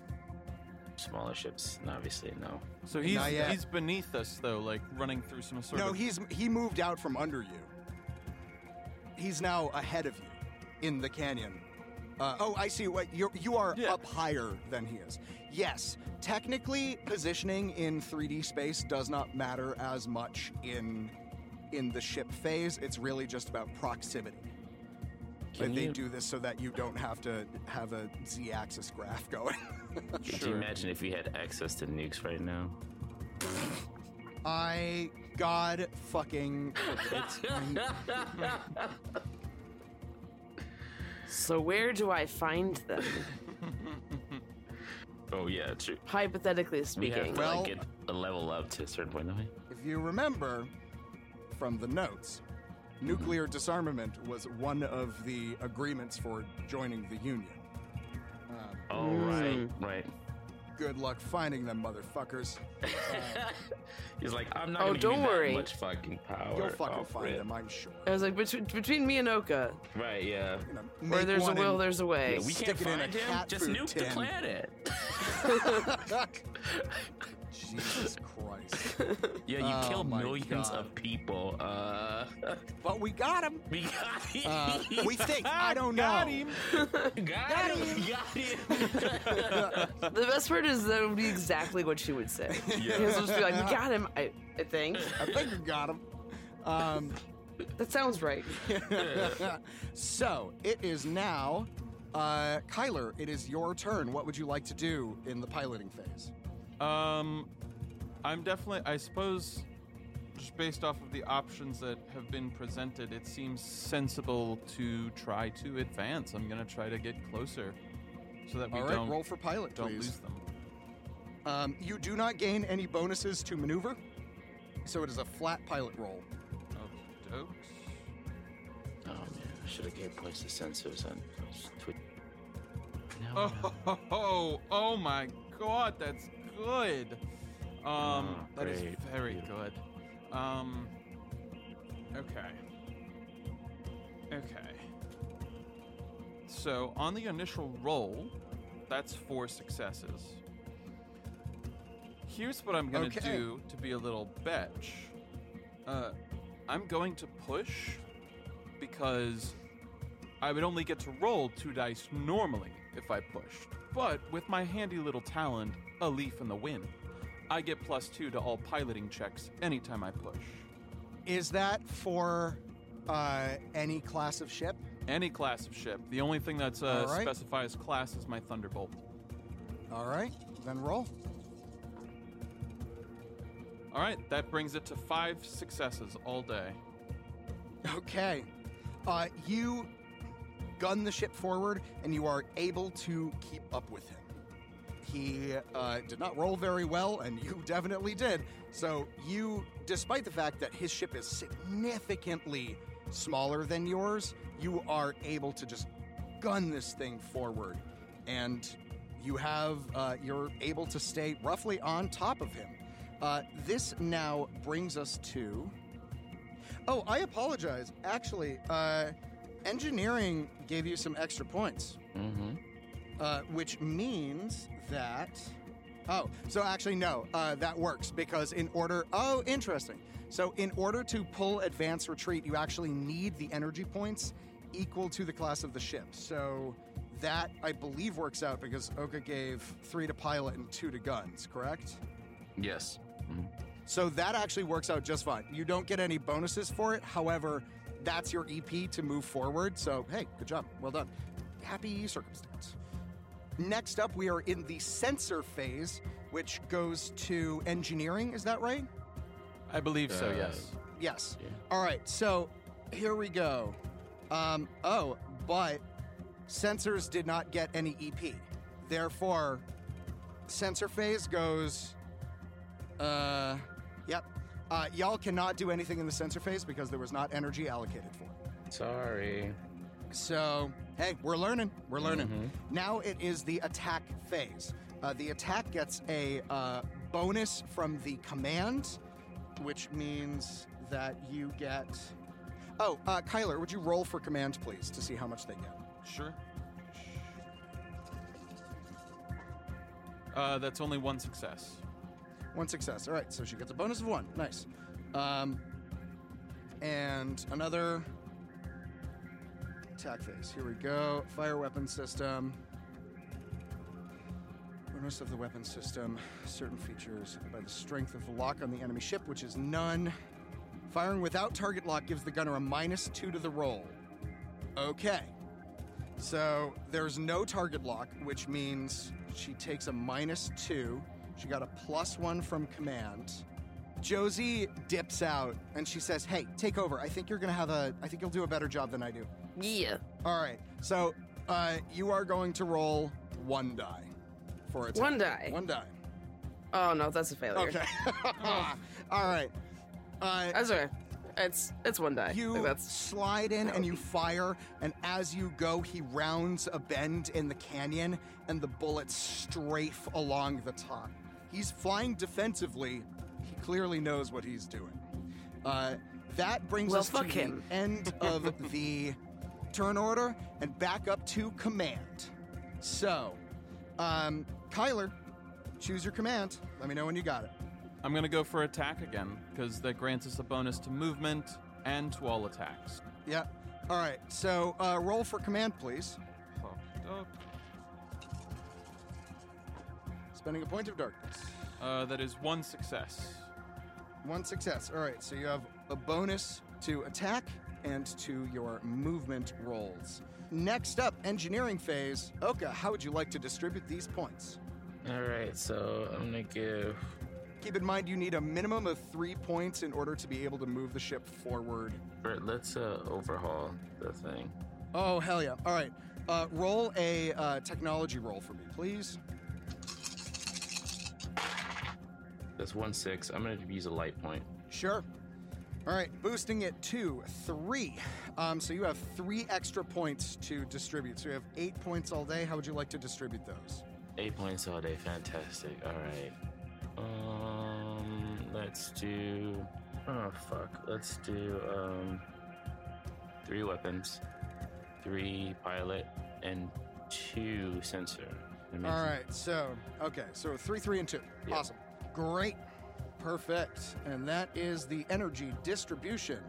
smaller ships, and obviously no. So he's he's beneath us though, like running through some sort no, of. he's he moved out from under you. He's now ahead of you in the canyon. Uh, oh, I see. What you you are Yeah. up higher than he is. Yes, technically, positioning in 3D space does not matter as much in in the ship phase. It's really just about proximity. Can But they do this so that you don't have to have a z-axis graph going. Could you [laughs] imagine if we had access to nukes right now? I God fucking [laughs] forbid. So where do I find them? [laughs] Oh yeah, true. Hypothetically We speaking. have to Well- like get a level up to a certain point, don't we? If you remember from the notes, nuclear disarmament was one of the agreements for joining the Union. Um, Oh right, right. Good luck finding them, motherfuckers. [laughs] He's like, I'm not Oh, gonna don't give worry. that much fucking power. You'll fucking find rip. them, I'm sure. I was like, between, between me and Oka, Right, yeah. You know, where make there's a one will, and- there's a way. Yeah, we Stick can't it in a find him. cat Just food nuke the tin. planet. [laughs] [laughs] Jesus Christ. [laughs] yeah, you Oh killed my millions God. of people. Uh, [laughs] But we got him. we got him. Uh, we think. I [laughs] don't know. Got him. got, him. Got him. The best part is that would be exactly what she would say. Yeah. He'll just be like, we got him, I, I think. I think we got him. Um, That sounds right. so it is now, uh, Kyler. It is your turn. What would you like to do in the piloting phase? Um, I'm definitely. I suppose, just based off of the options that have been presented, it seems sensible to try to advance. I'm gonna try to get closer, so that we All right, don't roll for pilot, don't please. lose them. Um, you do not gain any bonuses to maneuver, so it is a flat pilot roll. Okey-dokes. Oh man, I should have gave points to sensors on Twitch. [laughs] Oh, ho, ho, ho. oh my god, that's good. Um, Oh, that is very Beautiful. good. Um, okay. Okay. So on the initial roll, that's four successes. Here's what I'm gonna Okay. do to be a little betch. Uh, I'm going to push because I would only get to roll two dice normally if I pushed. But with my handy little talent, a leaf in the wind, I get plus two to all piloting checks anytime I push. Is that for uh, any class of ship? Any class of ship. The only thing that uh, right. specified as class is my Thunderbolt. All right, then roll. All right, that brings it to five successes all day. Okay. Uh, you gun the ship forward, and you are able to keep up with him. He uh, did not roll very well, and you [laughs] definitely did. So, you, despite the fact that his ship is significantly smaller than yours, you are able to just gun this thing forward. And you have, uh, you're able to stay roughly on top of him. Uh, this now brings us to. Oh, I apologize. Actually, uh, engineering gave you some extra points, Mm-hmm. uh, which means that. Oh, so actually, no, uh, that works because in order. Oh, interesting. So, in order to pull advance retreat, you actually need the energy points equal to the class of the ship. So, that I believe works out because Oka gave three to pilot and two to guns, correct? Yes. Mhm. So that actually works out just fine. You don't get any bonuses for it. However, that's your EP to move forward. So, hey, good job. Well done. Happy circumstance. Next up, we are in the sensor phase, which goes to engineering. Is that right? I believe so, Uh, yes. Yes. Yeah. All right. So here we go. Um, oh, but sensors did not get any EP. Therefore, sensor phase goes. Uh, yep. Uh, y'all cannot do anything in the sensor phase because there was not energy allocated for it. Sorry. So, hey, we're learning. We're learning. Mhm. Now it is the attack phase. Uh, the attack gets a uh, bonus from the command, which means that you get. Oh, uh, Kyler, would you roll for command, please, to see how much they get? Sure. Uh, that's only one success. One success. All right, so she gets a bonus of one. Nice. Um, and another attack phase. Here we go. Fire weapon system. Bonus of the weapon system. Certain features by the strength of the lock on the enemy ship, which is none. Firing without target lock gives the gunner a minus two to the roll. Okay. So there's no target lock, which means she takes a minus two. She got a plus one from command. Josie dips out and she says, Hey, take over. I think you're gonna have a I think you'll do a better job than I do. Yeah. All right. So uh, you are going to roll one die for attack. One die. One die. Oh no, that's a failure. Okay. [laughs] [laughs] All right. Uh, That's okay. It's it's one die. You Like, that's slide in and you [laughs] fire, and as you go, he rounds a bend in the canyon, and the bullets strafe along the top. He's flying defensively. He clearly knows what he's doing. Uh, that brings Well, us fuck to him. the end [laughs] of the turn order and back up to command. So, um, Kyler, choose your command. Let me know when you got it. I'm going to go for attack again, because that grants us a bonus to movement and to all attacks. Yeah. All right. So, uh, roll for command, please. Oh, Spending a point of darkness. Uh, that is one success. One success. All right, so you have a bonus to attack and to your movement rolls. Next up, engineering phase. Oka, how would you like to distribute these points? All right, so I'm gonna give. Keep in mind you need a minimum of three points in order to be able to move the ship forward. Bert, let's uh, overhaul the thing. Oh, hell yeah. All right, uh, roll a uh, technology roll for me, please. That's one six. I'm gonna use a light point. Sure. All right, boosting it to three. Um, so you have three extra points to distribute. So you have eight points all day. How would you like to distribute those? Eight points all day. Fantastic. All right. Um, let's do. Oh fuck. Let's do um, three weapons, three pilot, and two sensor. All right, so okay, so three, three, and two. Yeah. Awesome, great, perfect, and that is the energy distribution,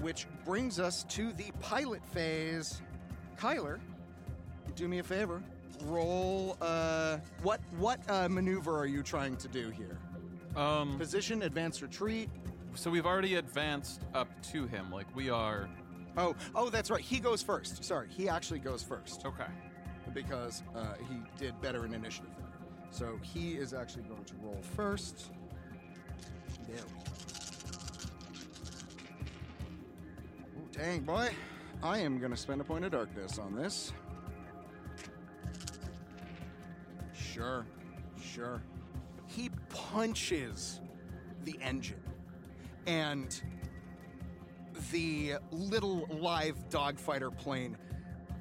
which brings us to the pilot phase. Kyler, do me a favor. Roll. Uh, what what uh, maneuver are you trying to do here? Um, Position, advance, retreat. so we've already advanced up to him. Like we are. Oh, oh, that's right. He goes first. Sorry, he actually goes first Okay. because uh, he did better in initiative. So he is actually going to roll first. There we go. Ooh, dang, boy. I am going to spend a point of darkness on this. Sure, sure. He punches the engine, and the little live dogfighter plane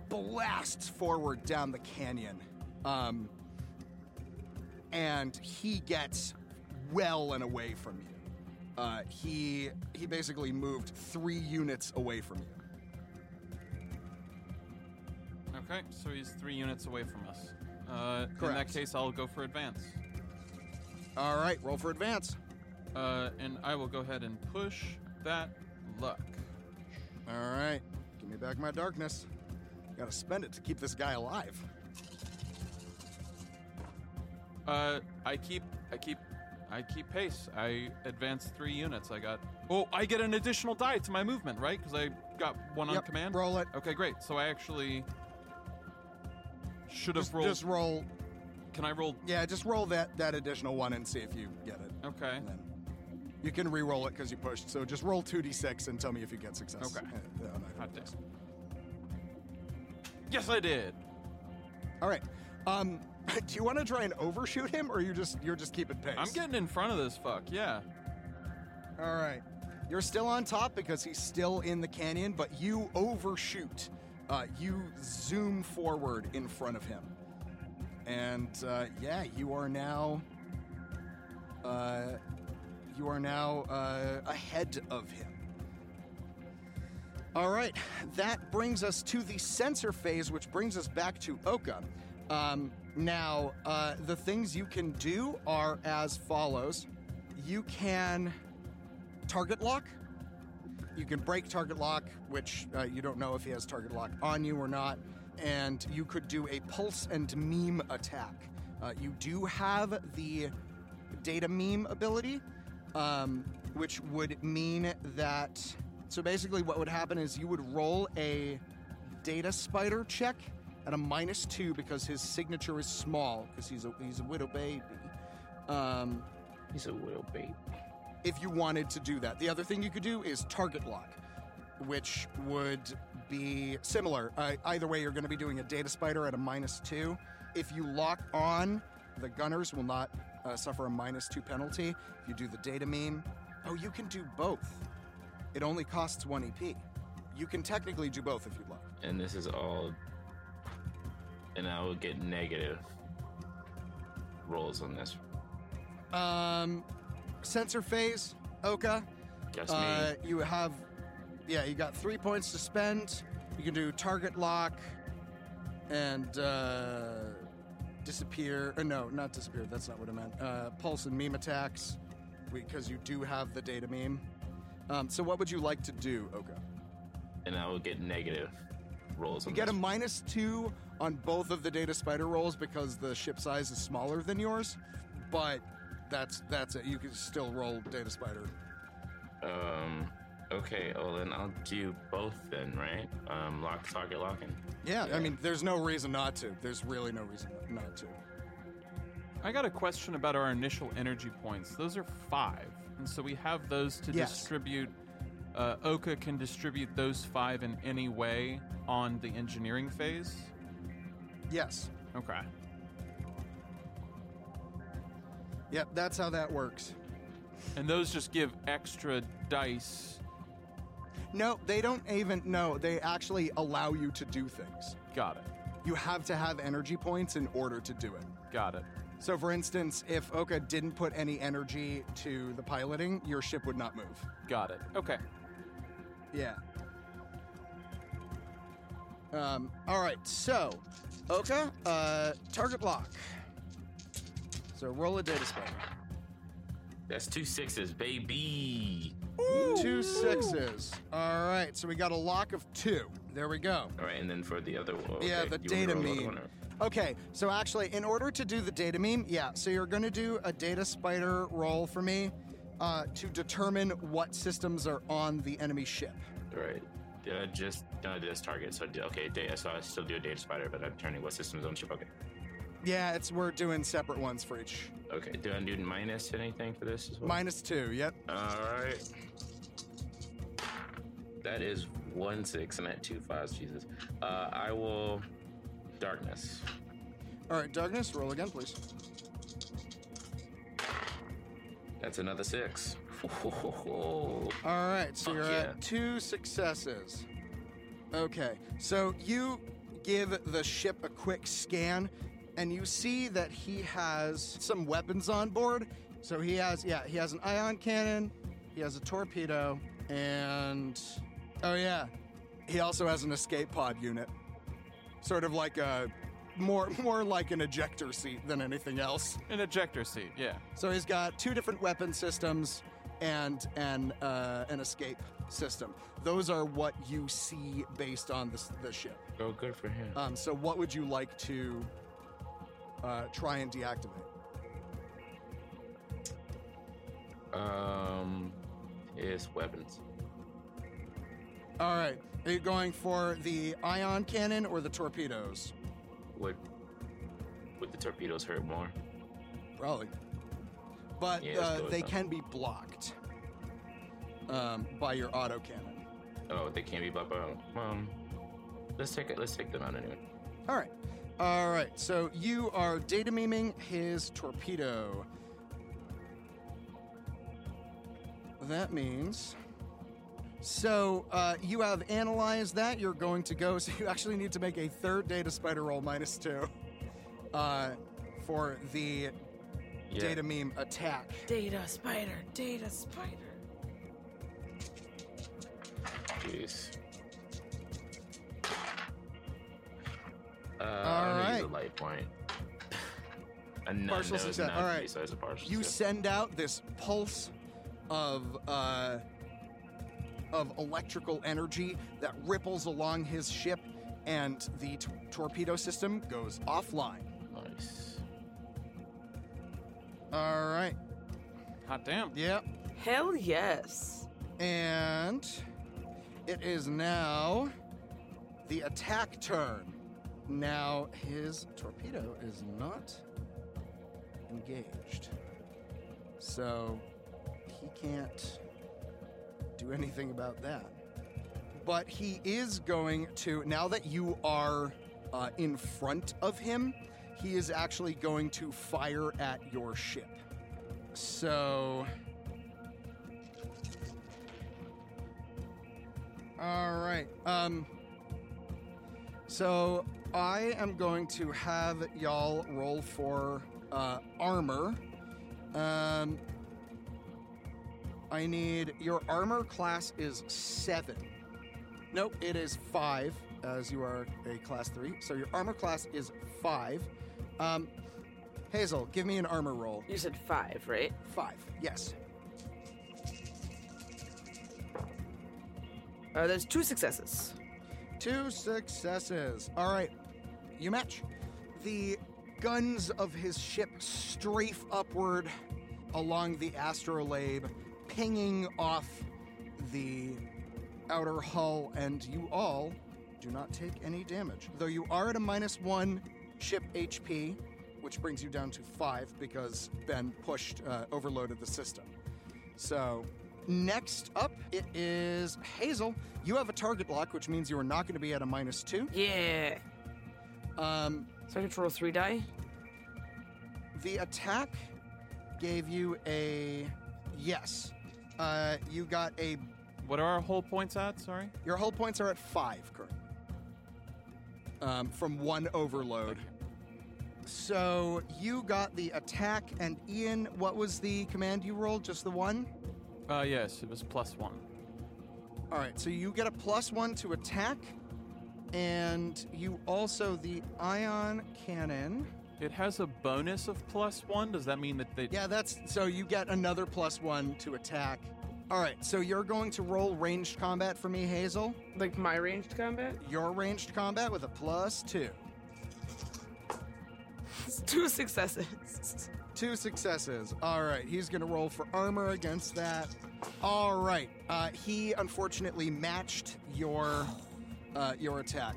blasts forward down the canyon. Um, and he gets well and away from you. Uh, he he basically moved three units away from you. Okay. So he's three units away from us. Uh, in that Correct. case, I'll go for advance. All right, roll for advance. Uh, and I will go ahead and push that luck. All right, give me back my darkness. Got to spend it to keep this guy alive. Uh, I keep, I keep, I keep pace. I advance three units. I got. Oh, I get an additional die to my movement, right? Because I got one on Yep, command. roll it. Okay, great. So I actually should have Just, rolled. just roll. Can I roll? Yeah, just roll that that additional one and see if you get it. Okay. And then you can re-roll it because you pushed. So just roll two d6 and tell me if you get success. Okay. Uh, on either Hot of those. damn. Yes, I did. All right. Um, [laughs] do you want to try and overshoot him, or you just you're just keeping pace? I'm getting in front of this fuck. Yeah. All right. You're still on top because he's still in the canyon, but you overshoot. Uh, you zoom forward in front of him. And uh, yeah, you are now. Uh, you are now uh, ahead of him. All right, that brings us to the sensor phase, which brings us back to Oka. Um, now, uh, the things you can do are as follows you can target lock. You can break target lock, which uh, you don't know if he has target lock on you or not. And you could do a pulse and meme attack. Uh, you do have the data djinn ability, um, which would mean that. So basically, what would happen is you would roll a data spider check at a minus two because his signature is small because he's a he's a widow baby. Um, He's a widow baby. if you wanted to do that. The other thing you could do is target lock, which would be similar. Uh, either way, you're going to be doing a data spider at a minus two. If you lock on, the gunners will not uh, suffer a minus two penalty. If you do the data djinn, oh, you can do both. It only costs one EP. You can technically do both if you'd like. And this is all. And I will get negative rolls on this. Um, sensor phase, Oka. Me. Uh, you have, yeah, you got three points to spend. You can do target lock and uh, disappear. Uh, no, not disappear. That's not what I meant. Uh, pulse and meme attacks because you do have the data djinn. Um, so, what would you like to do, Oka? and I will get negative rolls You on get a minus two on both of the data spider rolls because the ship size is smaller than yours, but that's that's it. You can still roll data spider. Um. Okay. Oh, then I'll do both then, right? Um. Lock, target locking. Yeah, I mean, there's no reason not to. There's really no reason not to. I got a question about our initial energy points. Those are five, and so we have those to Yes. distribute. Uh, Oka can distribute those five in any way on the engineering phase. Yes. Okay. Yep, that's how that works. And those just give extra dice. No, they don't even no, they actually allow you to do things. Got it. You have to have energy points in order to do it. Got it. So for instance, if Oka didn't put any energy to the piloting, your ship would not move. Got it. Okay. Yeah. Um, all right, so Oka, uh, target lock. So roll a data spider. That's two sixes, baby. Two sixes. All right, so we got a lock of two. There we go. All right, and then for the other one. Yeah, the you data djinn. or- Okay, so actually, in order to do the data djinn, yeah, so you're going to do a data spider roll for me uh, to determine what systems are on the enemy ship. Right. Uh, just uh, this target. So okay, data. So I still do a data spider, but I'm turning what systems on ship. Okay. Yeah, it's we're doing separate ones for each. Okay. Do I do minus anything for this as well? Minus two. Yep. All right. That is one six and I had two fives. Jesus. Uh, I will darkness. All right, darkness. Roll again, please. That's another six. [laughs] All right, so Fuck you're yeah. at two successes. Okay, so you give the ship a quick scan, and you see that he has some weapons on board. So he has, yeah, he has an ion cannon, he has a torpedo, and oh yeah, he also has an escape pod unit. Sort of like a more more like an ejector seat than anything else. An ejector seat. Yeah. So he's got two different weapon systems and an uh, an escape system. Those are what you see based on the, the ship. Oh, good for him. Um, so what would you like to uh, try and deactivate? Um, his weapons. All right. Are you going for the ion cannon or the torpedoes? Would would the torpedoes hurt more? Probably. But Yeah, uh, they can be blocked um, by your autocannon. Oh, they can't be bumped out. Um, let's take it. Let's take them out anyway. All right. All right. So you are data meming his torpedo. That means. So uh, you have analyzed that. You're going to go. [laughs] So you actually need to make a third data spider roll minus two uh, for the Yeah. data djinn attack. Data spider, data spider. Jeez. Uh, All I right. a light point. A none, partial no, success. not All three, right. so it's a partial You success. send out this pulse of uh, of electrical energy that ripples along his ship, and the t- torpedo system goes offline. Nice. All right. Hot damn. Yep. Hell yes. And it is now the attack turn. Now his torpedo is not engaged. So he can't do anything about that. But he is going to, now that you are uh, in front of him, he is actually going to fire at your ship. So. All right. Um. So I am going to have y'all roll for uh, armor. Um. I need your armor class is seven. Nope, it is five, as you are a class three. So your armor class is five. Um, Hazel, give me an armor roll. You said five, right? Five. Yes. Uh, there's two successes. Two successes. All right. You match. The guns of his ship strafe upward along the astrolabe, pinging off the outer hull, and you all do not take any damage. Though you are at a minus one ship HP, which brings you down to five because Ben pushed, uh, overloaded the system. So, next up, it is Hazel. You have a target lock, which means you are not going to be at a minus two. Yeah. Um, So I three die. the attack gave you a yes. Uh, you got a. What are our whole points at? Sorry. Your hull points are at five currently. Um, from one overload. So you got the attack, and Ian, what was the command you rolled? Just the one? Uh, yes, it was plus one. All right, so you get a plus one to attack, and you also the ion cannon. It has a bonus of plus one. Does that mean that they? Yeah, that's so you get another plus one to attack. All right, so you're going to roll ranged combat for me, Hazel. Like my ranged combat? Your ranged combat with a plus two. It's two successes. Two successes. All right, he's going to roll for armor against that. All right, uh, he unfortunately matched your uh, your attack.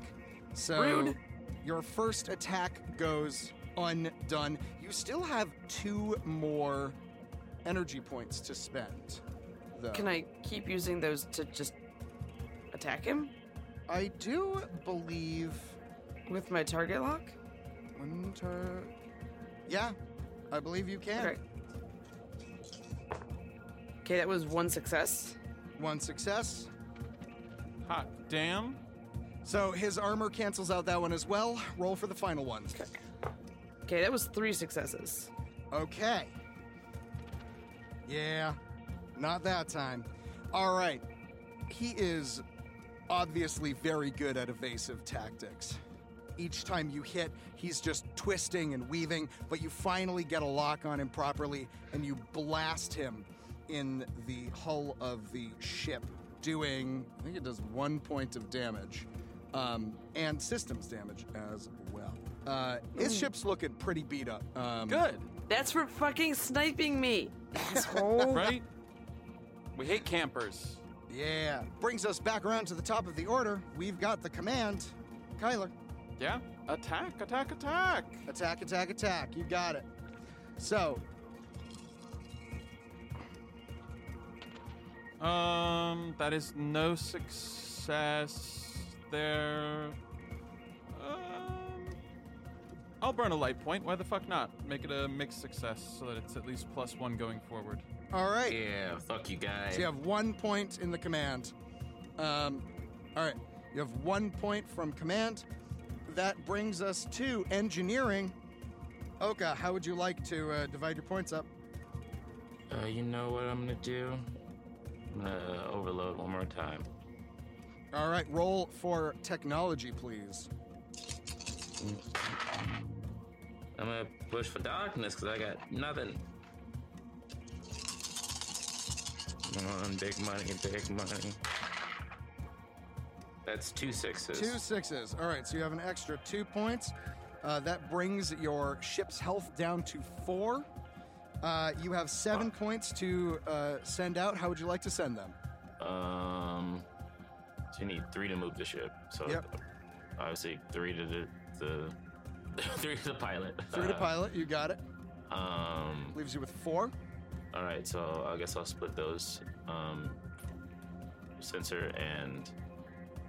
So Rude. your first attack goes undone. You still have two more energy points to spend. Though. Can I keep using those to just attack him I do believe with my target lock? Winter. Yeah, I believe you can. Okay. Okay, that was one success. One success. Hot damn. So his armor cancels out that one as well. Roll for the final one. Okay, that was three successes. Okay. Yeah, not that time. All right. He is obviously very good at evasive tactics. Each time you hit, he's just twisting and weaving, but you finally get a lock on him properly and you blast him in the hull of the ship, doing, I think it does one point of damage, um, and systems damage as. Uh, his ship's looking pretty beat up. Um, Good. That's for fucking sniping me, asshole. [laughs] Right? We hate campers. Yeah. Brings us back around to the top of the order. We've got the command. Kyler, Yeah. Attack! Attack! Attack! attack, attack, attack. You got it. So, Um, that is no success there. I'll burn a light point. Why the fuck not? Make it a mixed success so that it's at least plus one going forward. all right. Yeah, fuck you guys. So you have one point in the command. Um, all right. You have one point from command. That brings us to engineering. Oka, how would you like to uh, divide your points up? Uh, you know what I'm gonna do? I'm gonna overload one more time. All right. Roll for technology, please. I'm gonna push for darkness because I got nothing. Come on, big money, big money. That's two sixes. Two sixes. All right, so you have an extra two points. Uh, that brings your ship's health down to four. Uh, you have seven points to uh, send out. How would you like to send them? Um, so you need three to move the ship. So Yep. obviously three to the, the three to the pilot. Three to Uh, pilot, you got it. Um, Leaves you with four. all right, so I guess I'll split those. Um, sensor and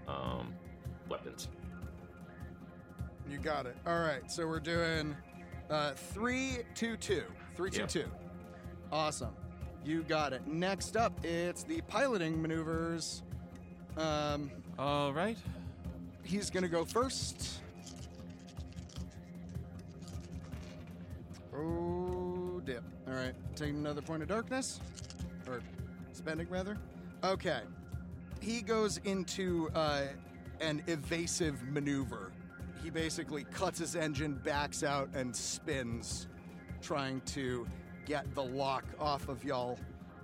um, weapons. You got it. All right, so we're doing uh, three, two, two. Three, two, Yep. two. Awesome. You got it. Next up, it's the piloting maneuvers. Um, All right. he's gonna go first. Oh, dip. All right, taking another point of darkness, or spending rather. Okay, he goes into uh, an evasive maneuver. He basically cuts his engine, backs out, and spins, trying to get the lock off of y'all.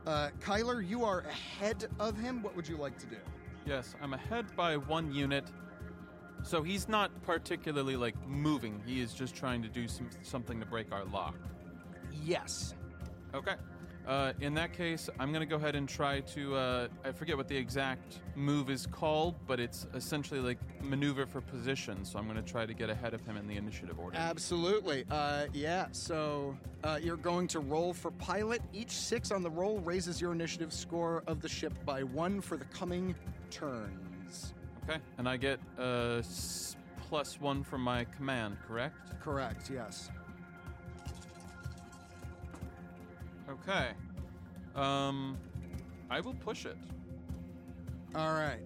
Uh, Kyler, you are ahead of him. What would you like to do? Yes, I'm ahead by one unit. So he's not particularly like moving. He is just trying to do some, something to break our lock. Yes. Okay. Uh, in that case, I'm going to go ahead and try to. Uh, I forget what the exact move is called, but it's essentially like maneuver for position. So I'm going to try to get ahead of him in the initiative order. Absolutely. Uh, yeah, so uh, you're going to roll for pilot. Each six on the roll raises your initiative score of the ship by one for the coming turns. Okay. And I get uh, s- plus one from my command, correct? Correct, yes. Okay. Um, I will push it. All right.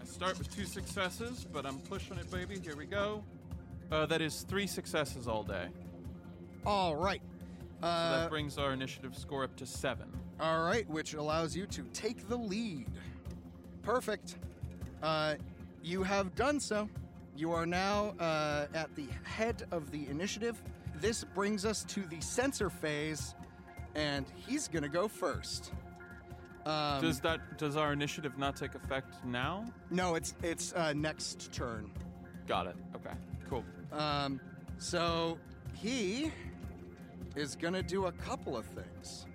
I start with two successes, but I'm pushing it, baby. Here we go. Uh, that is three successes all day. All right. So Uh, that brings our initiative score up to seven. all right, which allows you to take the lead. Perfect. Uh, you have done so. You are now uh, at the head of the initiative. This brings us to the sensor phase, and he's going to go first. Um, does that does our initiative not take effect now? No, it's it's uh, next turn. Got it. Okay. Cool. Um, so he is gonna do a couple of things.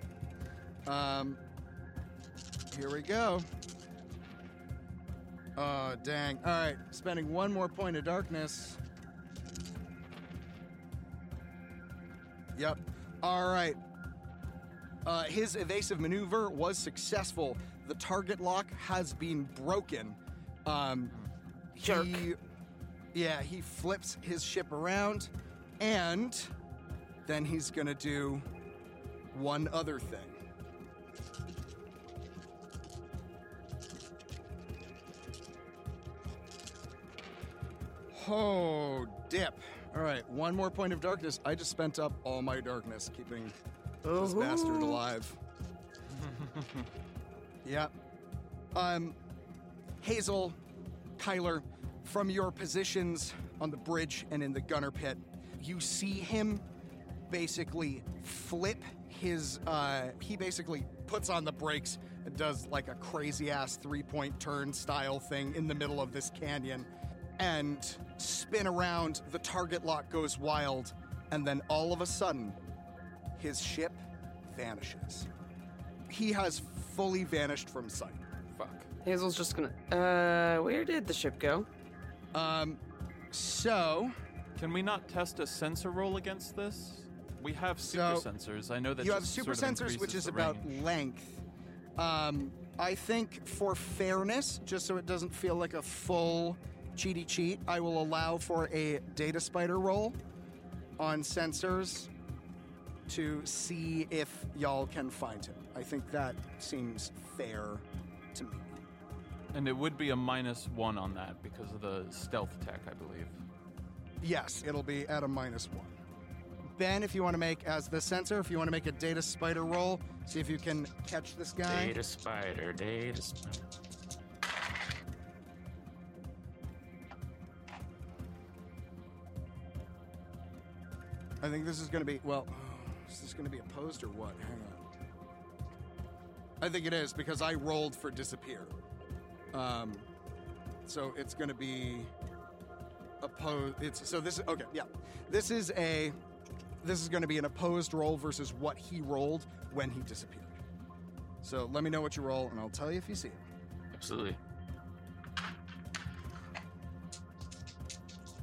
Um, here we go. Oh dang! All right, spending one more point of darkness. Yep. All right. Uh, his evasive maneuver was successful. The target lock has been broken. Um, Jerk. He, yeah, he flips his ship around, and then he's gonna do one other thing. Oh, dip. All right, one more point of darkness. I just spent up all my darkness keeping this bastard alive. [laughs] yep. Um, Hazel, Kyler, from your positions on the bridge and in the gunner pit, you see him basically flip his. Uh, he basically puts on the brakes and does like a crazy ass three point turn style thing in the middle of this canyon and spin around. The target lock goes wild, and then all of a sudden, his ship vanishes. He has fully vanished from sight. Fuck. Hazel's just gonna. Uh, where did the ship go? Um, so Can we not test a sensor roll against this? We have super So, sensors. I know that you have super sort of sensors, which is about range. length. Um, I think for fairness, just so it doesn't feel like a full cheaty cheat, I will allow for a data spider roll on sensors to see if y'all can find him. I think that seems fair to me. And it would be a minus one on that because of the stealth tech, I believe. Yes, it'll be at a minus one. Ben, if you want to make, as the sensor, if you want to make a data spider roll, see if you can catch this guy. Data spider, data spider. I think this is going to be, well, is this going to be opposed or what? Hang on. I think it is because I rolled for disappear. Um, so it's going to be opposed. It's so this is okay. Yeah, this is a this is going to be an opposed roll versus what he rolled when he disappeared. So let me know what you roll, and I'll tell you if you see it. Absolutely.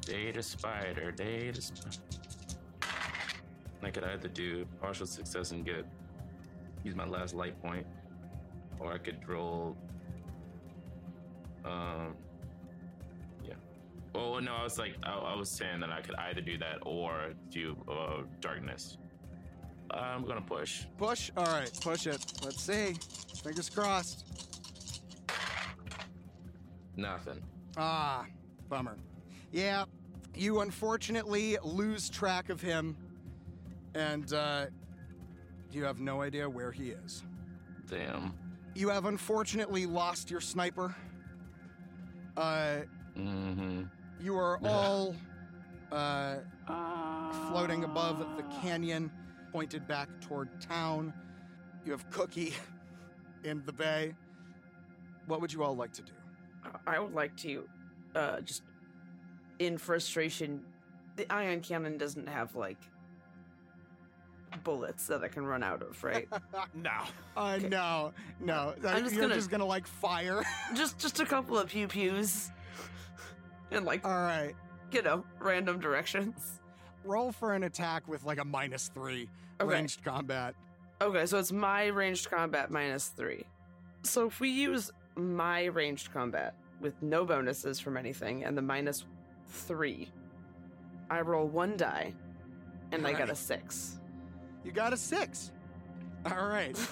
Data spider, data spider. I could either do partial success and get use my last light point, or I could roll. Um. Yeah. Oh no, I was like, I, I was saying that I could either do that or do uh, darkness. I'm gonna push. Push. All right, push it. Let's see. Fingers crossed. Nothing. Ah, bummer. Yeah, you unfortunately lose track of him, and uh, you have no idea where he is. Damn. You have unfortunately lost your sniper. Uh, Mm-hmm. you are all uh, floating above the canyon, pointed back toward town. You have Cookie in the bay. What would you all like to do? I would like to, uh, just in frustration, the ion cannon doesn't have like bullets that I can run out of, right? [laughs] No. Uh, no, no. I'm just You're gonna- just gonna like fire. [laughs] just just a couple of pew pews, and like all right. you know random directions. Roll for an attack with like a minus three Okay. ranged combat. Okay, so it's my ranged combat minus three. So if we use my ranged combat with no bonuses from anything and the minus three, I roll one die, and I got a six. You got a six. All right. [laughs]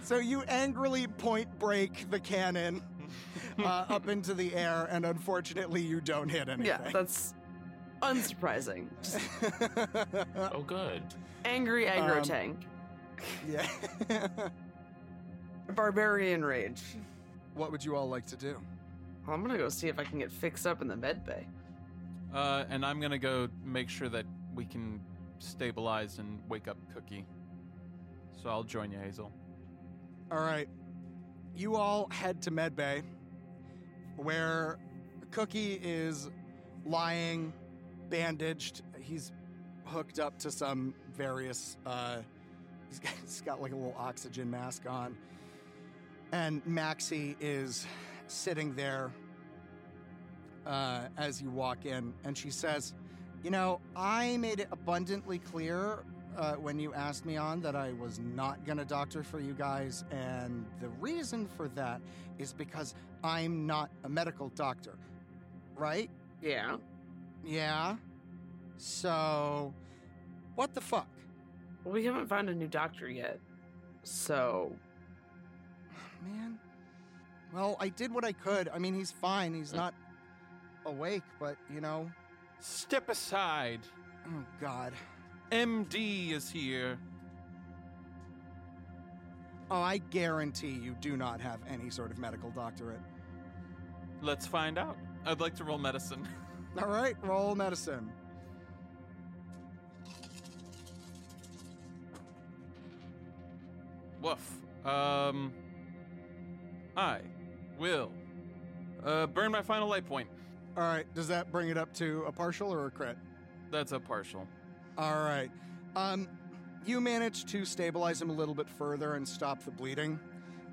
So you angrily point break the cannon [laughs] uh, up into the air, and unfortunately, you don't hit anything. yeah, that's unsurprising. Just [laughs] Oh, good. angry aggro Um, tank, yeah. barbarian rage. what would you all like to do? Well, I'm gonna go see if I can get fixed up in the med bay. Uh, and I'm gonna go make sure that we can stabilize and wake up Cookie. So I'll join you, Hazel. All right. You all head to Medbay, where Cookie is lying, bandaged. He's hooked up to some various. Uh, [laughs] he's, got, he's got like a little oxygen mask on, and Maxie is sitting there uh, as you walk in, and she says, "You know, I made it abundantly clear uh, when you asked me on that I was not going to doctor for you guys, and the reason for that is because I'm not a medical doctor, right? Yeah. Yeah. So, what the fuck? Well, we haven't found a new doctor yet. So, [sighs] Man. Well, I did what I could. I mean, he's fine. He's not awake, but, you know. Step aside. Oh, God. MD is here. Oh, I guarantee you do not have any sort of medical doctorate. Let's find out. I'd like to roll medicine. [laughs] All right, roll medicine. Woof. Um, I will uh, burn my final light point. All right, does that bring it up to a partial or a crit? That's a partial. All right. Um, you manage to stabilize him a little bit further and stop the bleeding,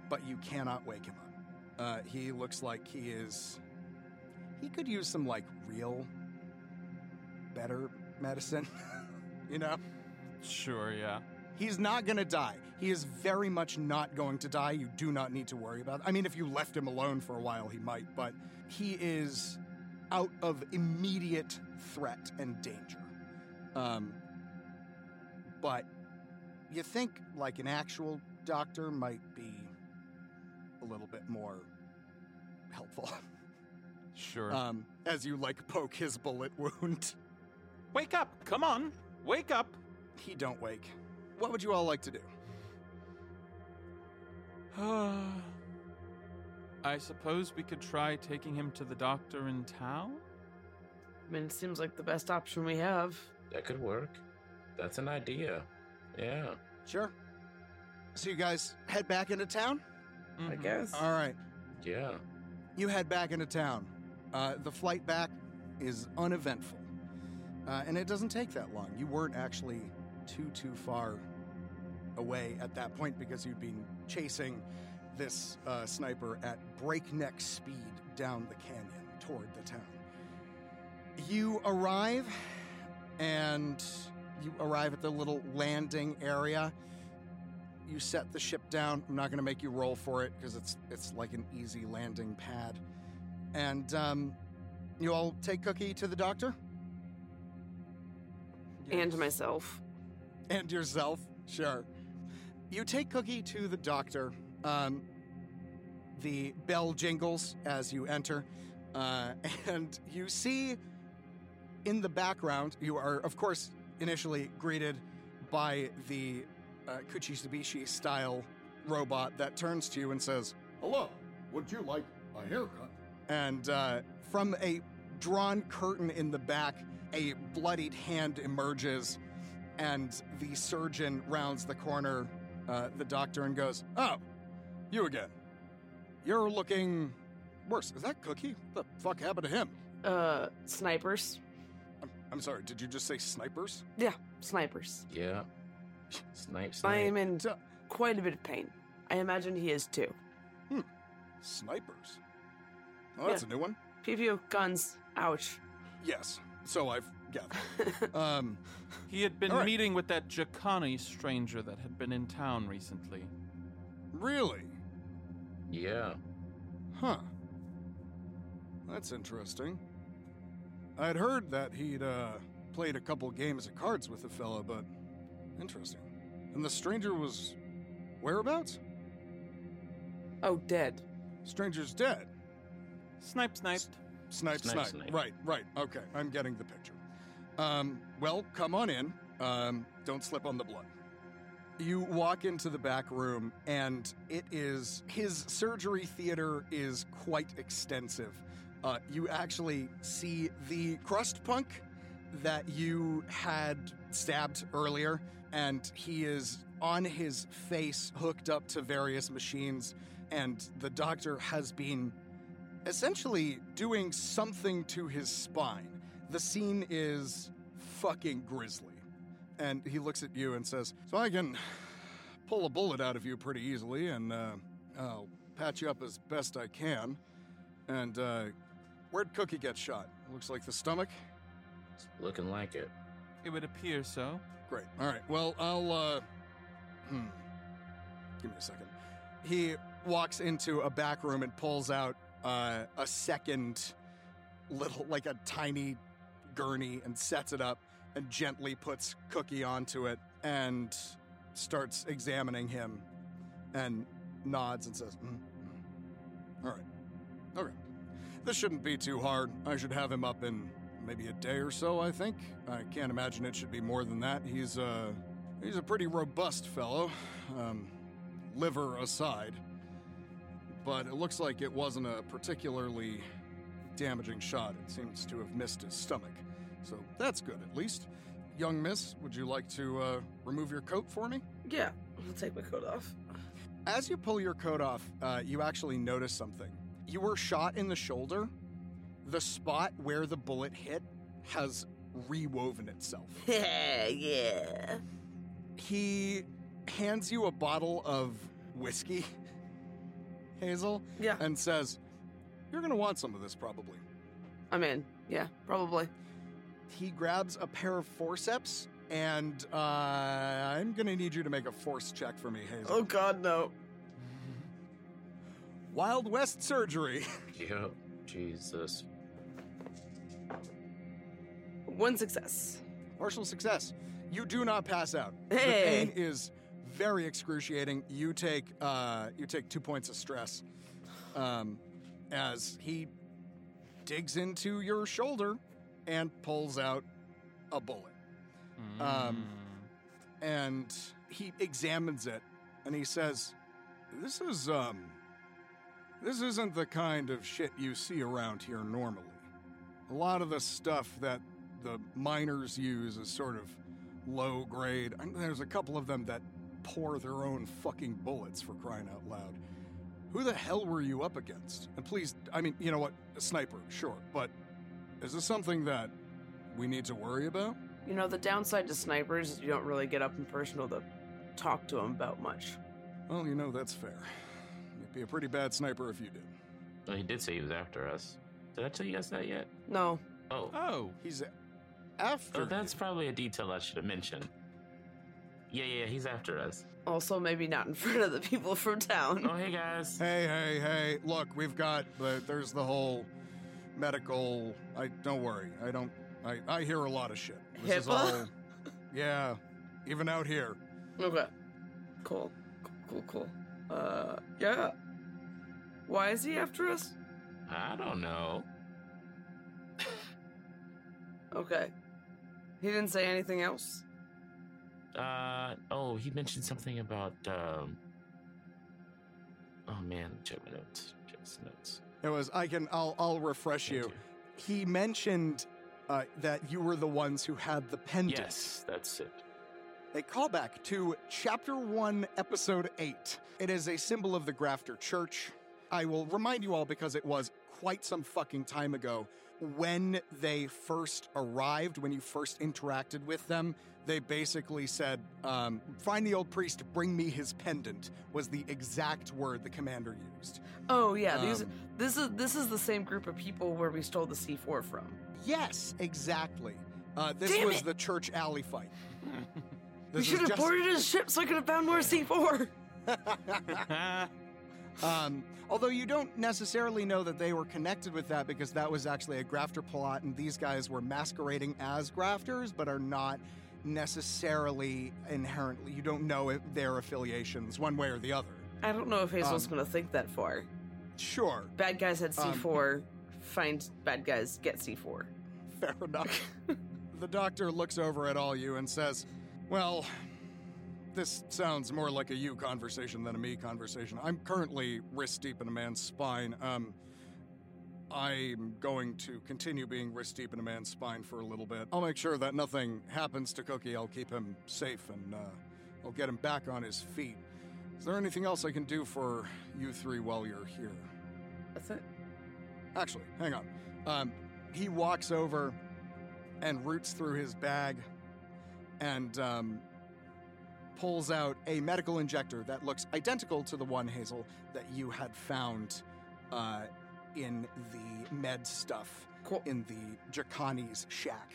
but you cannot wake him up. Uh, he looks like he is. He could use some like real, better medicine. [laughs] you know, Sure, yeah. he's not gonna die. He is very much not going to die. You do not need to worry about. it. I mean, if you left him alone for a while, he might, but he is out of immediate threat and danger. Um, but you think like an actual doctor might be a little bit more helpful Sure. um, as you like poke his bullet wound. Wake up! Come on! Wake up! He don't wake. What would you all like to do? I suppose we could try taking him to the doctor in town? I mean, it seems like the best option we have. That could work. That's an idea. Yeah. Sure. So you guys head back into town? I Mhm. guess. All right. Yeah. You head back into town. Uh, the flight back is uneventful. Uh, and it doesn't take that long. You weren't actually too, too far away at that point because you'd been chasing this uh, sniper at breakneck speed down the canyon toward the town. You arrive, and you arrive at the little landing area. You set the ship down. I'm not going to make you roll for it because it's it's like an easy landing pad. And um, you all take Cookie to the doctor And myself. and yourself. Sure. You take Cookie to the doctor. Um, the bell jingles as you enter, uh, [laughs] and you see in the background, you are, of course, initially greeted by the uh, Kuchisubishi style robot that turns to you and says, Hello, would you like a haircut? and uh, from a drawn curtain in the back, a bloodied hand emerges, and the surgeon rounds the corner, uh, the doctor, and goes, "Oh, you again? You're looking worse. Is that Cookie? What the fuck happened to him? Uh, snipers. I'm, I'm sorry. Did you just say snipers? Yeah, snipers. Yeah. Snipe, I am in So- quite a bit of pain. I imagine he is too. Hmm. Snipers. Oh, that's Yeah. a new one. Pew pew, guns. Ouch. Yes. So I've gathered. [laughs] um, He had been All right. meeting with that Jakani stranger that had been in town recently. really? Yeah. Huh. That's interesting. I'd heard that he'd uh, played a couple games of cards with the fella, but interesting. And the stranger was whereabouts? Oh, dead. Stranger's dead. Snipe, sniped. Snipe, Snipe, snipe. snipe. Right, right. Okay, I'm getting the picture. Um, well, come on in. Um, don't slip on the blood. You walk into the back room, and it is his surgery theater is quite extensive. Uh, you actually see the crust punk that you had stabbed earlier, and he is on his face, hooked up to various machines, and the doctor has been essentially doing something to his spine. The scene is fucking grisly. And he looks at you and says, So I can pull a bullet out of you pretty easily, and uh, I'll patch you up as best I can. And uh, where'd Cookie get shot? Looks like the stomach. It's looking like it. It would appear so. Great. All right. Well, I'll. Uh, hmm. Give me a second. He walks into a back room and pulls out uh, a second little, like a tiny gurney, and sets it up and gently puts Cookie onto it and starts examining him and nods and says, "Mm, mm. All right. Okay. This shouldn't be too hard. I should have him up in maybe a day or so, I think. I can't imagine it should be more than that. He's uh he's a pretty robust fellow. Um liver aside. But it looks like it wasn't a particularly damaging shot. It seems to have missed his stomach. So that's good at least. Young miss, would you like to uh, remove your coat for me? Yeah, I'll take my coat off. As you pull your coat off, uh, you actually notice something. You were shot in the shoulder. The spot where the bullet hit has rewoven itself. [laughs] yeah. He hands you a bottle of whiskey, [laughs] Hazel, Yeah, and says, You're going to want some of this probably. I'm in. Yeah, probably. He grabs a pair of forceps, and uh, I'm going to need you to make a force check for me, Hazel. Oh God, no. Wild West surgery. [laughs] Yep. Jesus. One success. Partial success. You do not pass out. Hey. The pain is very excruciating. You take uh, you take two points of stress um, as he digs into your shoulder and pulls out a bullet. Um, and he examines it and he says, "This is um, this isn't the kind of shit you see around here normally. A lot of the stuff that the miners use is sort of low grade. I there's a couple of them that pour their own fucking bullets for crying out loud. Who the hell were you up against? And please, I mean, you know what? A sniper, sure. But is this something that we need to worry about? You know, the downside to snipers is you don't really get up and personal to talk to them about much. Well, you know, that's fair. You'd be a pretty bad sniper if you did. Well, he did say he was after us. Did I tell you guys that yet? No. Oh. Oh. He's after. Oh, that's probably a detail I should have mentioned. Yeah, yeah, he's after us. Also, maybe not in front of the people from town. Oh, hey guys. Hey, hey, hey! Look, we've got the. There's the whole medical. I don't worry. I don't. I I hear a lot of shit. This is HIPAA? all. Yeah, even out here. Okay. Cool. Cool, cool, cool. Uh, yeah. Why is he after us? I don't know. Okay. He didn't say anything else? Uh oh, he mentioned something about um. Oh man, check my notes. Check my notes. It was. I can. I'll. I'll refresh you. He mentioned uh, that you were the ones who had the pendant. Yes, that's it. A callback to Chapter 1, Episode 8. It is a symbol of the Grafter Church. I will remind you all because it was quite some fucking time ago. When they first arrived, when you first interacted with them, they basically said, um, Find the old priest, bring me his pendant, was the exact word the commander used. Oh yeah, these Um, this is this is the same group of people where we stole the C4 from. Yes, exactly. Uh, this Damn was it! the church alley fight. [laughs] we should have just- boarded his ship so I could have found more C4. [laughs] Um, [laughs] although you don't necessarily know that they were connected with that because that was actually a grafter plot, and these guys were masquerading as grafters, but are not necessarily inherently. You don't know if their affiliations one way or the other. I don't know if Hazel's Um, gonna think that far. Sure, Bad guys had Um, C4. find bad guys, get C4. [laughs] fair enough. [laughs] the doctor looks over at all you and says, "Well." This sounds more like a you conversation than a me conversation. I'm currently wrist deep in a man's spine. Um, I'm going to continue being wrist deep in a man's spine for a little bit. I'll make sure that nothing happens to Cookie. I'll keep him safe and uh, I'll get him back on his feet. Is there anything else I can do for you three while you're here? That's it. Actually, hang on. Um, he walks over and roots through his bag and um, pulls out a medical injector that looks identical to the one, Hazel, that you had found uh, in the med stuff in the Jacani's shack.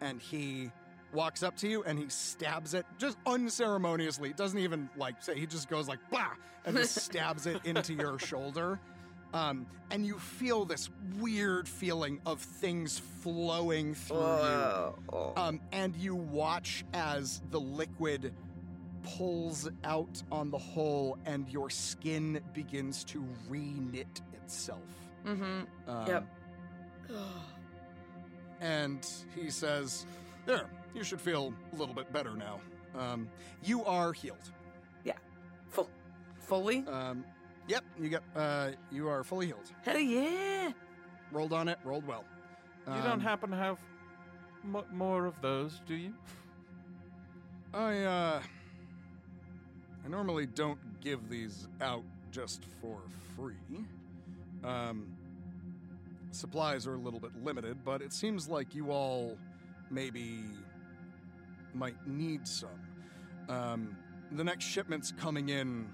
And he walks up to you and he stabs it just unceremoniously. Doesn't even like say, he just goes like, blah, and just [laughs] stabs it into your shoulder. Um, and you feel this weird feeling of things flowing through you. Um, and you watch as the liquid pulls out on the hole and your skin begins to re-knit itself. Mm-hmm. Um, yep. [sighs] And he says, There, you should feel a little bit better now. Um, you are healed. Yeah. Full. Fully? Um, yep, you get, uh, you are fully healed. Hell yeah! Rolled on it, rolled well. You Um, don't happen to have m- more of those, do you? [laughs] I, uh, I normally don't give these out just for free. Um, supplies are a little bit limited, but it seems like you all maybe might need some. Um, the next shipment's coming in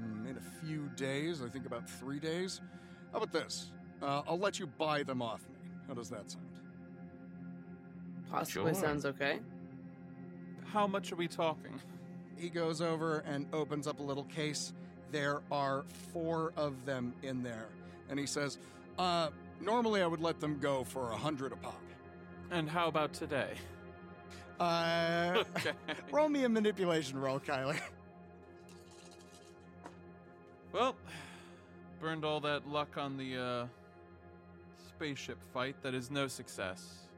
mm, in a few days, I think about three days. How about this? Uh, I'll let you buy them off me. How does that sound? Possibly Sure. sounds okay. How much are we talking? He goes over and opens up a little case. There are four of them in there. And he says, uh, normally I would let them go for a hundred a pop. And how about today? Uh, Okay. [laughs] roll me a manipulation roll, Kyler. Well, burned all that luck on the uh, spaceship fight. That is no success.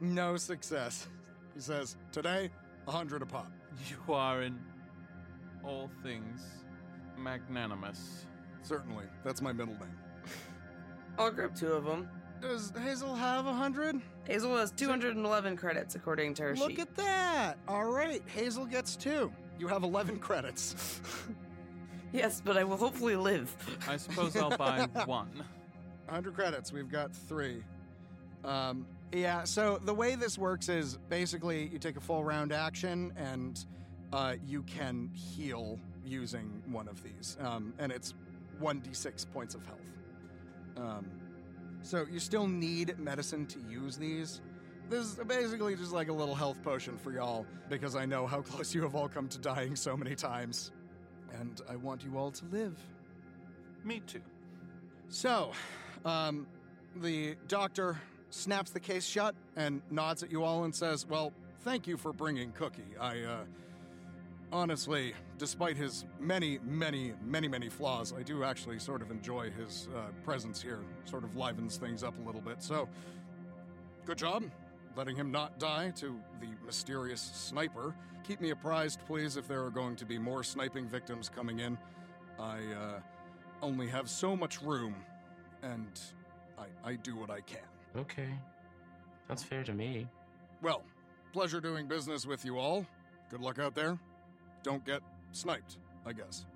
No success. He says, today, a hundred a pop. You are in all things magnanimous. Certainly. That's my middle name. I'll grab two of them. Does Hazel have a hundred? Hazel has 211 credits according to her sheet. Look sheet. at that. All right, Hazel gets two. You have 11 credits. [laughs] yes, but I will hopefully live. [laughs] I suppose I'll buy [laughs] one. 100 credits. We've got three. Um, yeah, so the way this works is basically you take a full round action and uh, you can heal using one of these. Um, and it's 1d6 points of health. Um, so you still need medicine to use these. This is basically just like a little health potion for y'all because I know how [laughs] close you have all come to dying so many times. And I want you all to live. Me too. So, um, the doctor snaps the case shut and nods at you all and says, Well, thank you for bringing Cookie. I, uh, honestly, despite his many, many, many, many flaws, I do actually sort of enjoy his uh, presence here. Sort of livens things up a little bit. So, good job letting him not die to the mysterious sniper. Keep me apprised, please, if there are going to be more sniping victims coming in. I, uh, only have so much room, and I, I do what I can. Okay. That's fair to me. Well, pleasure doing business with you all. Good luck out there. Don't get sniped, I guess.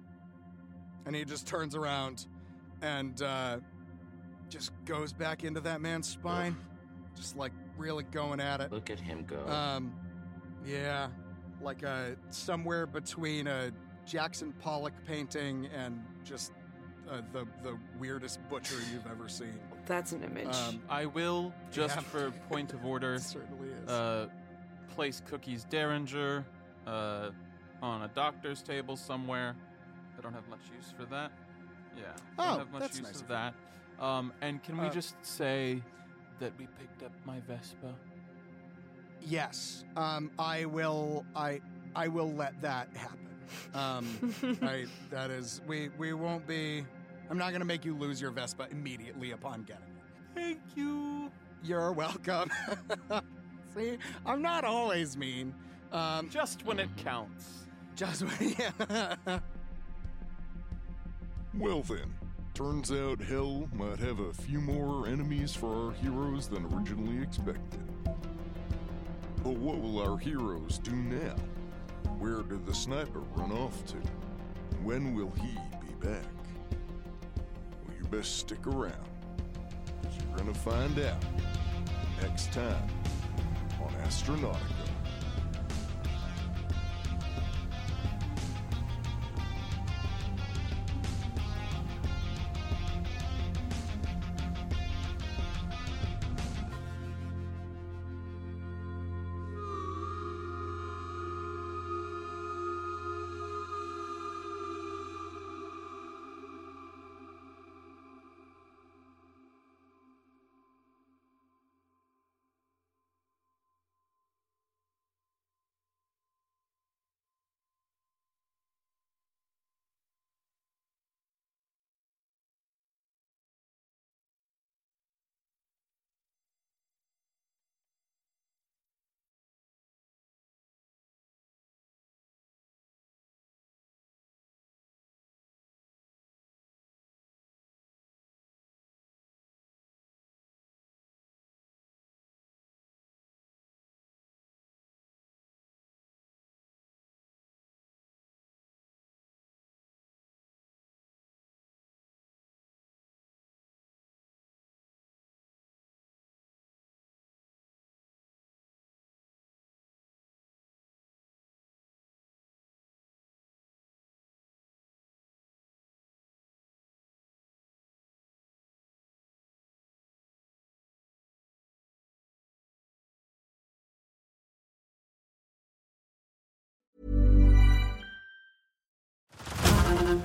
And he just turns around and uh, just goes back into that man's spine, just like really going at it. Look at him go. Um, yeah, like uh, somewhere between a Jackson Pollock painting and just uh, the the weirdest butcher you've ever seen. That's an image. Um, I will, just Yeah. for point of order, [laughs] It certainly is. uh, place Cookie's Derringer uh, on a doctor's table somewhere. I don't have much use for that. Yeah. Oh, don't have much that's use nice of of you. that. Um, and can we Uh, just say that we picked up my Vespa? Yes, um, I will. I I will let that happen. Um, [laughs] I that is we we won't be. I'm not going to make you lose your Vespa immediately upon getting it. Thank you. You're welcome. [laughs] See, I'm not always mean. Um, Just when it counts. Yeah. [laughs] Well then, turns out hell might have a few more enemies for our heroes than originally expected. But what will our heroes do now? Where did the sniper run off to? When will he be back? Well, you best stick around. 'cause you're gonna find out next time on Astronautica.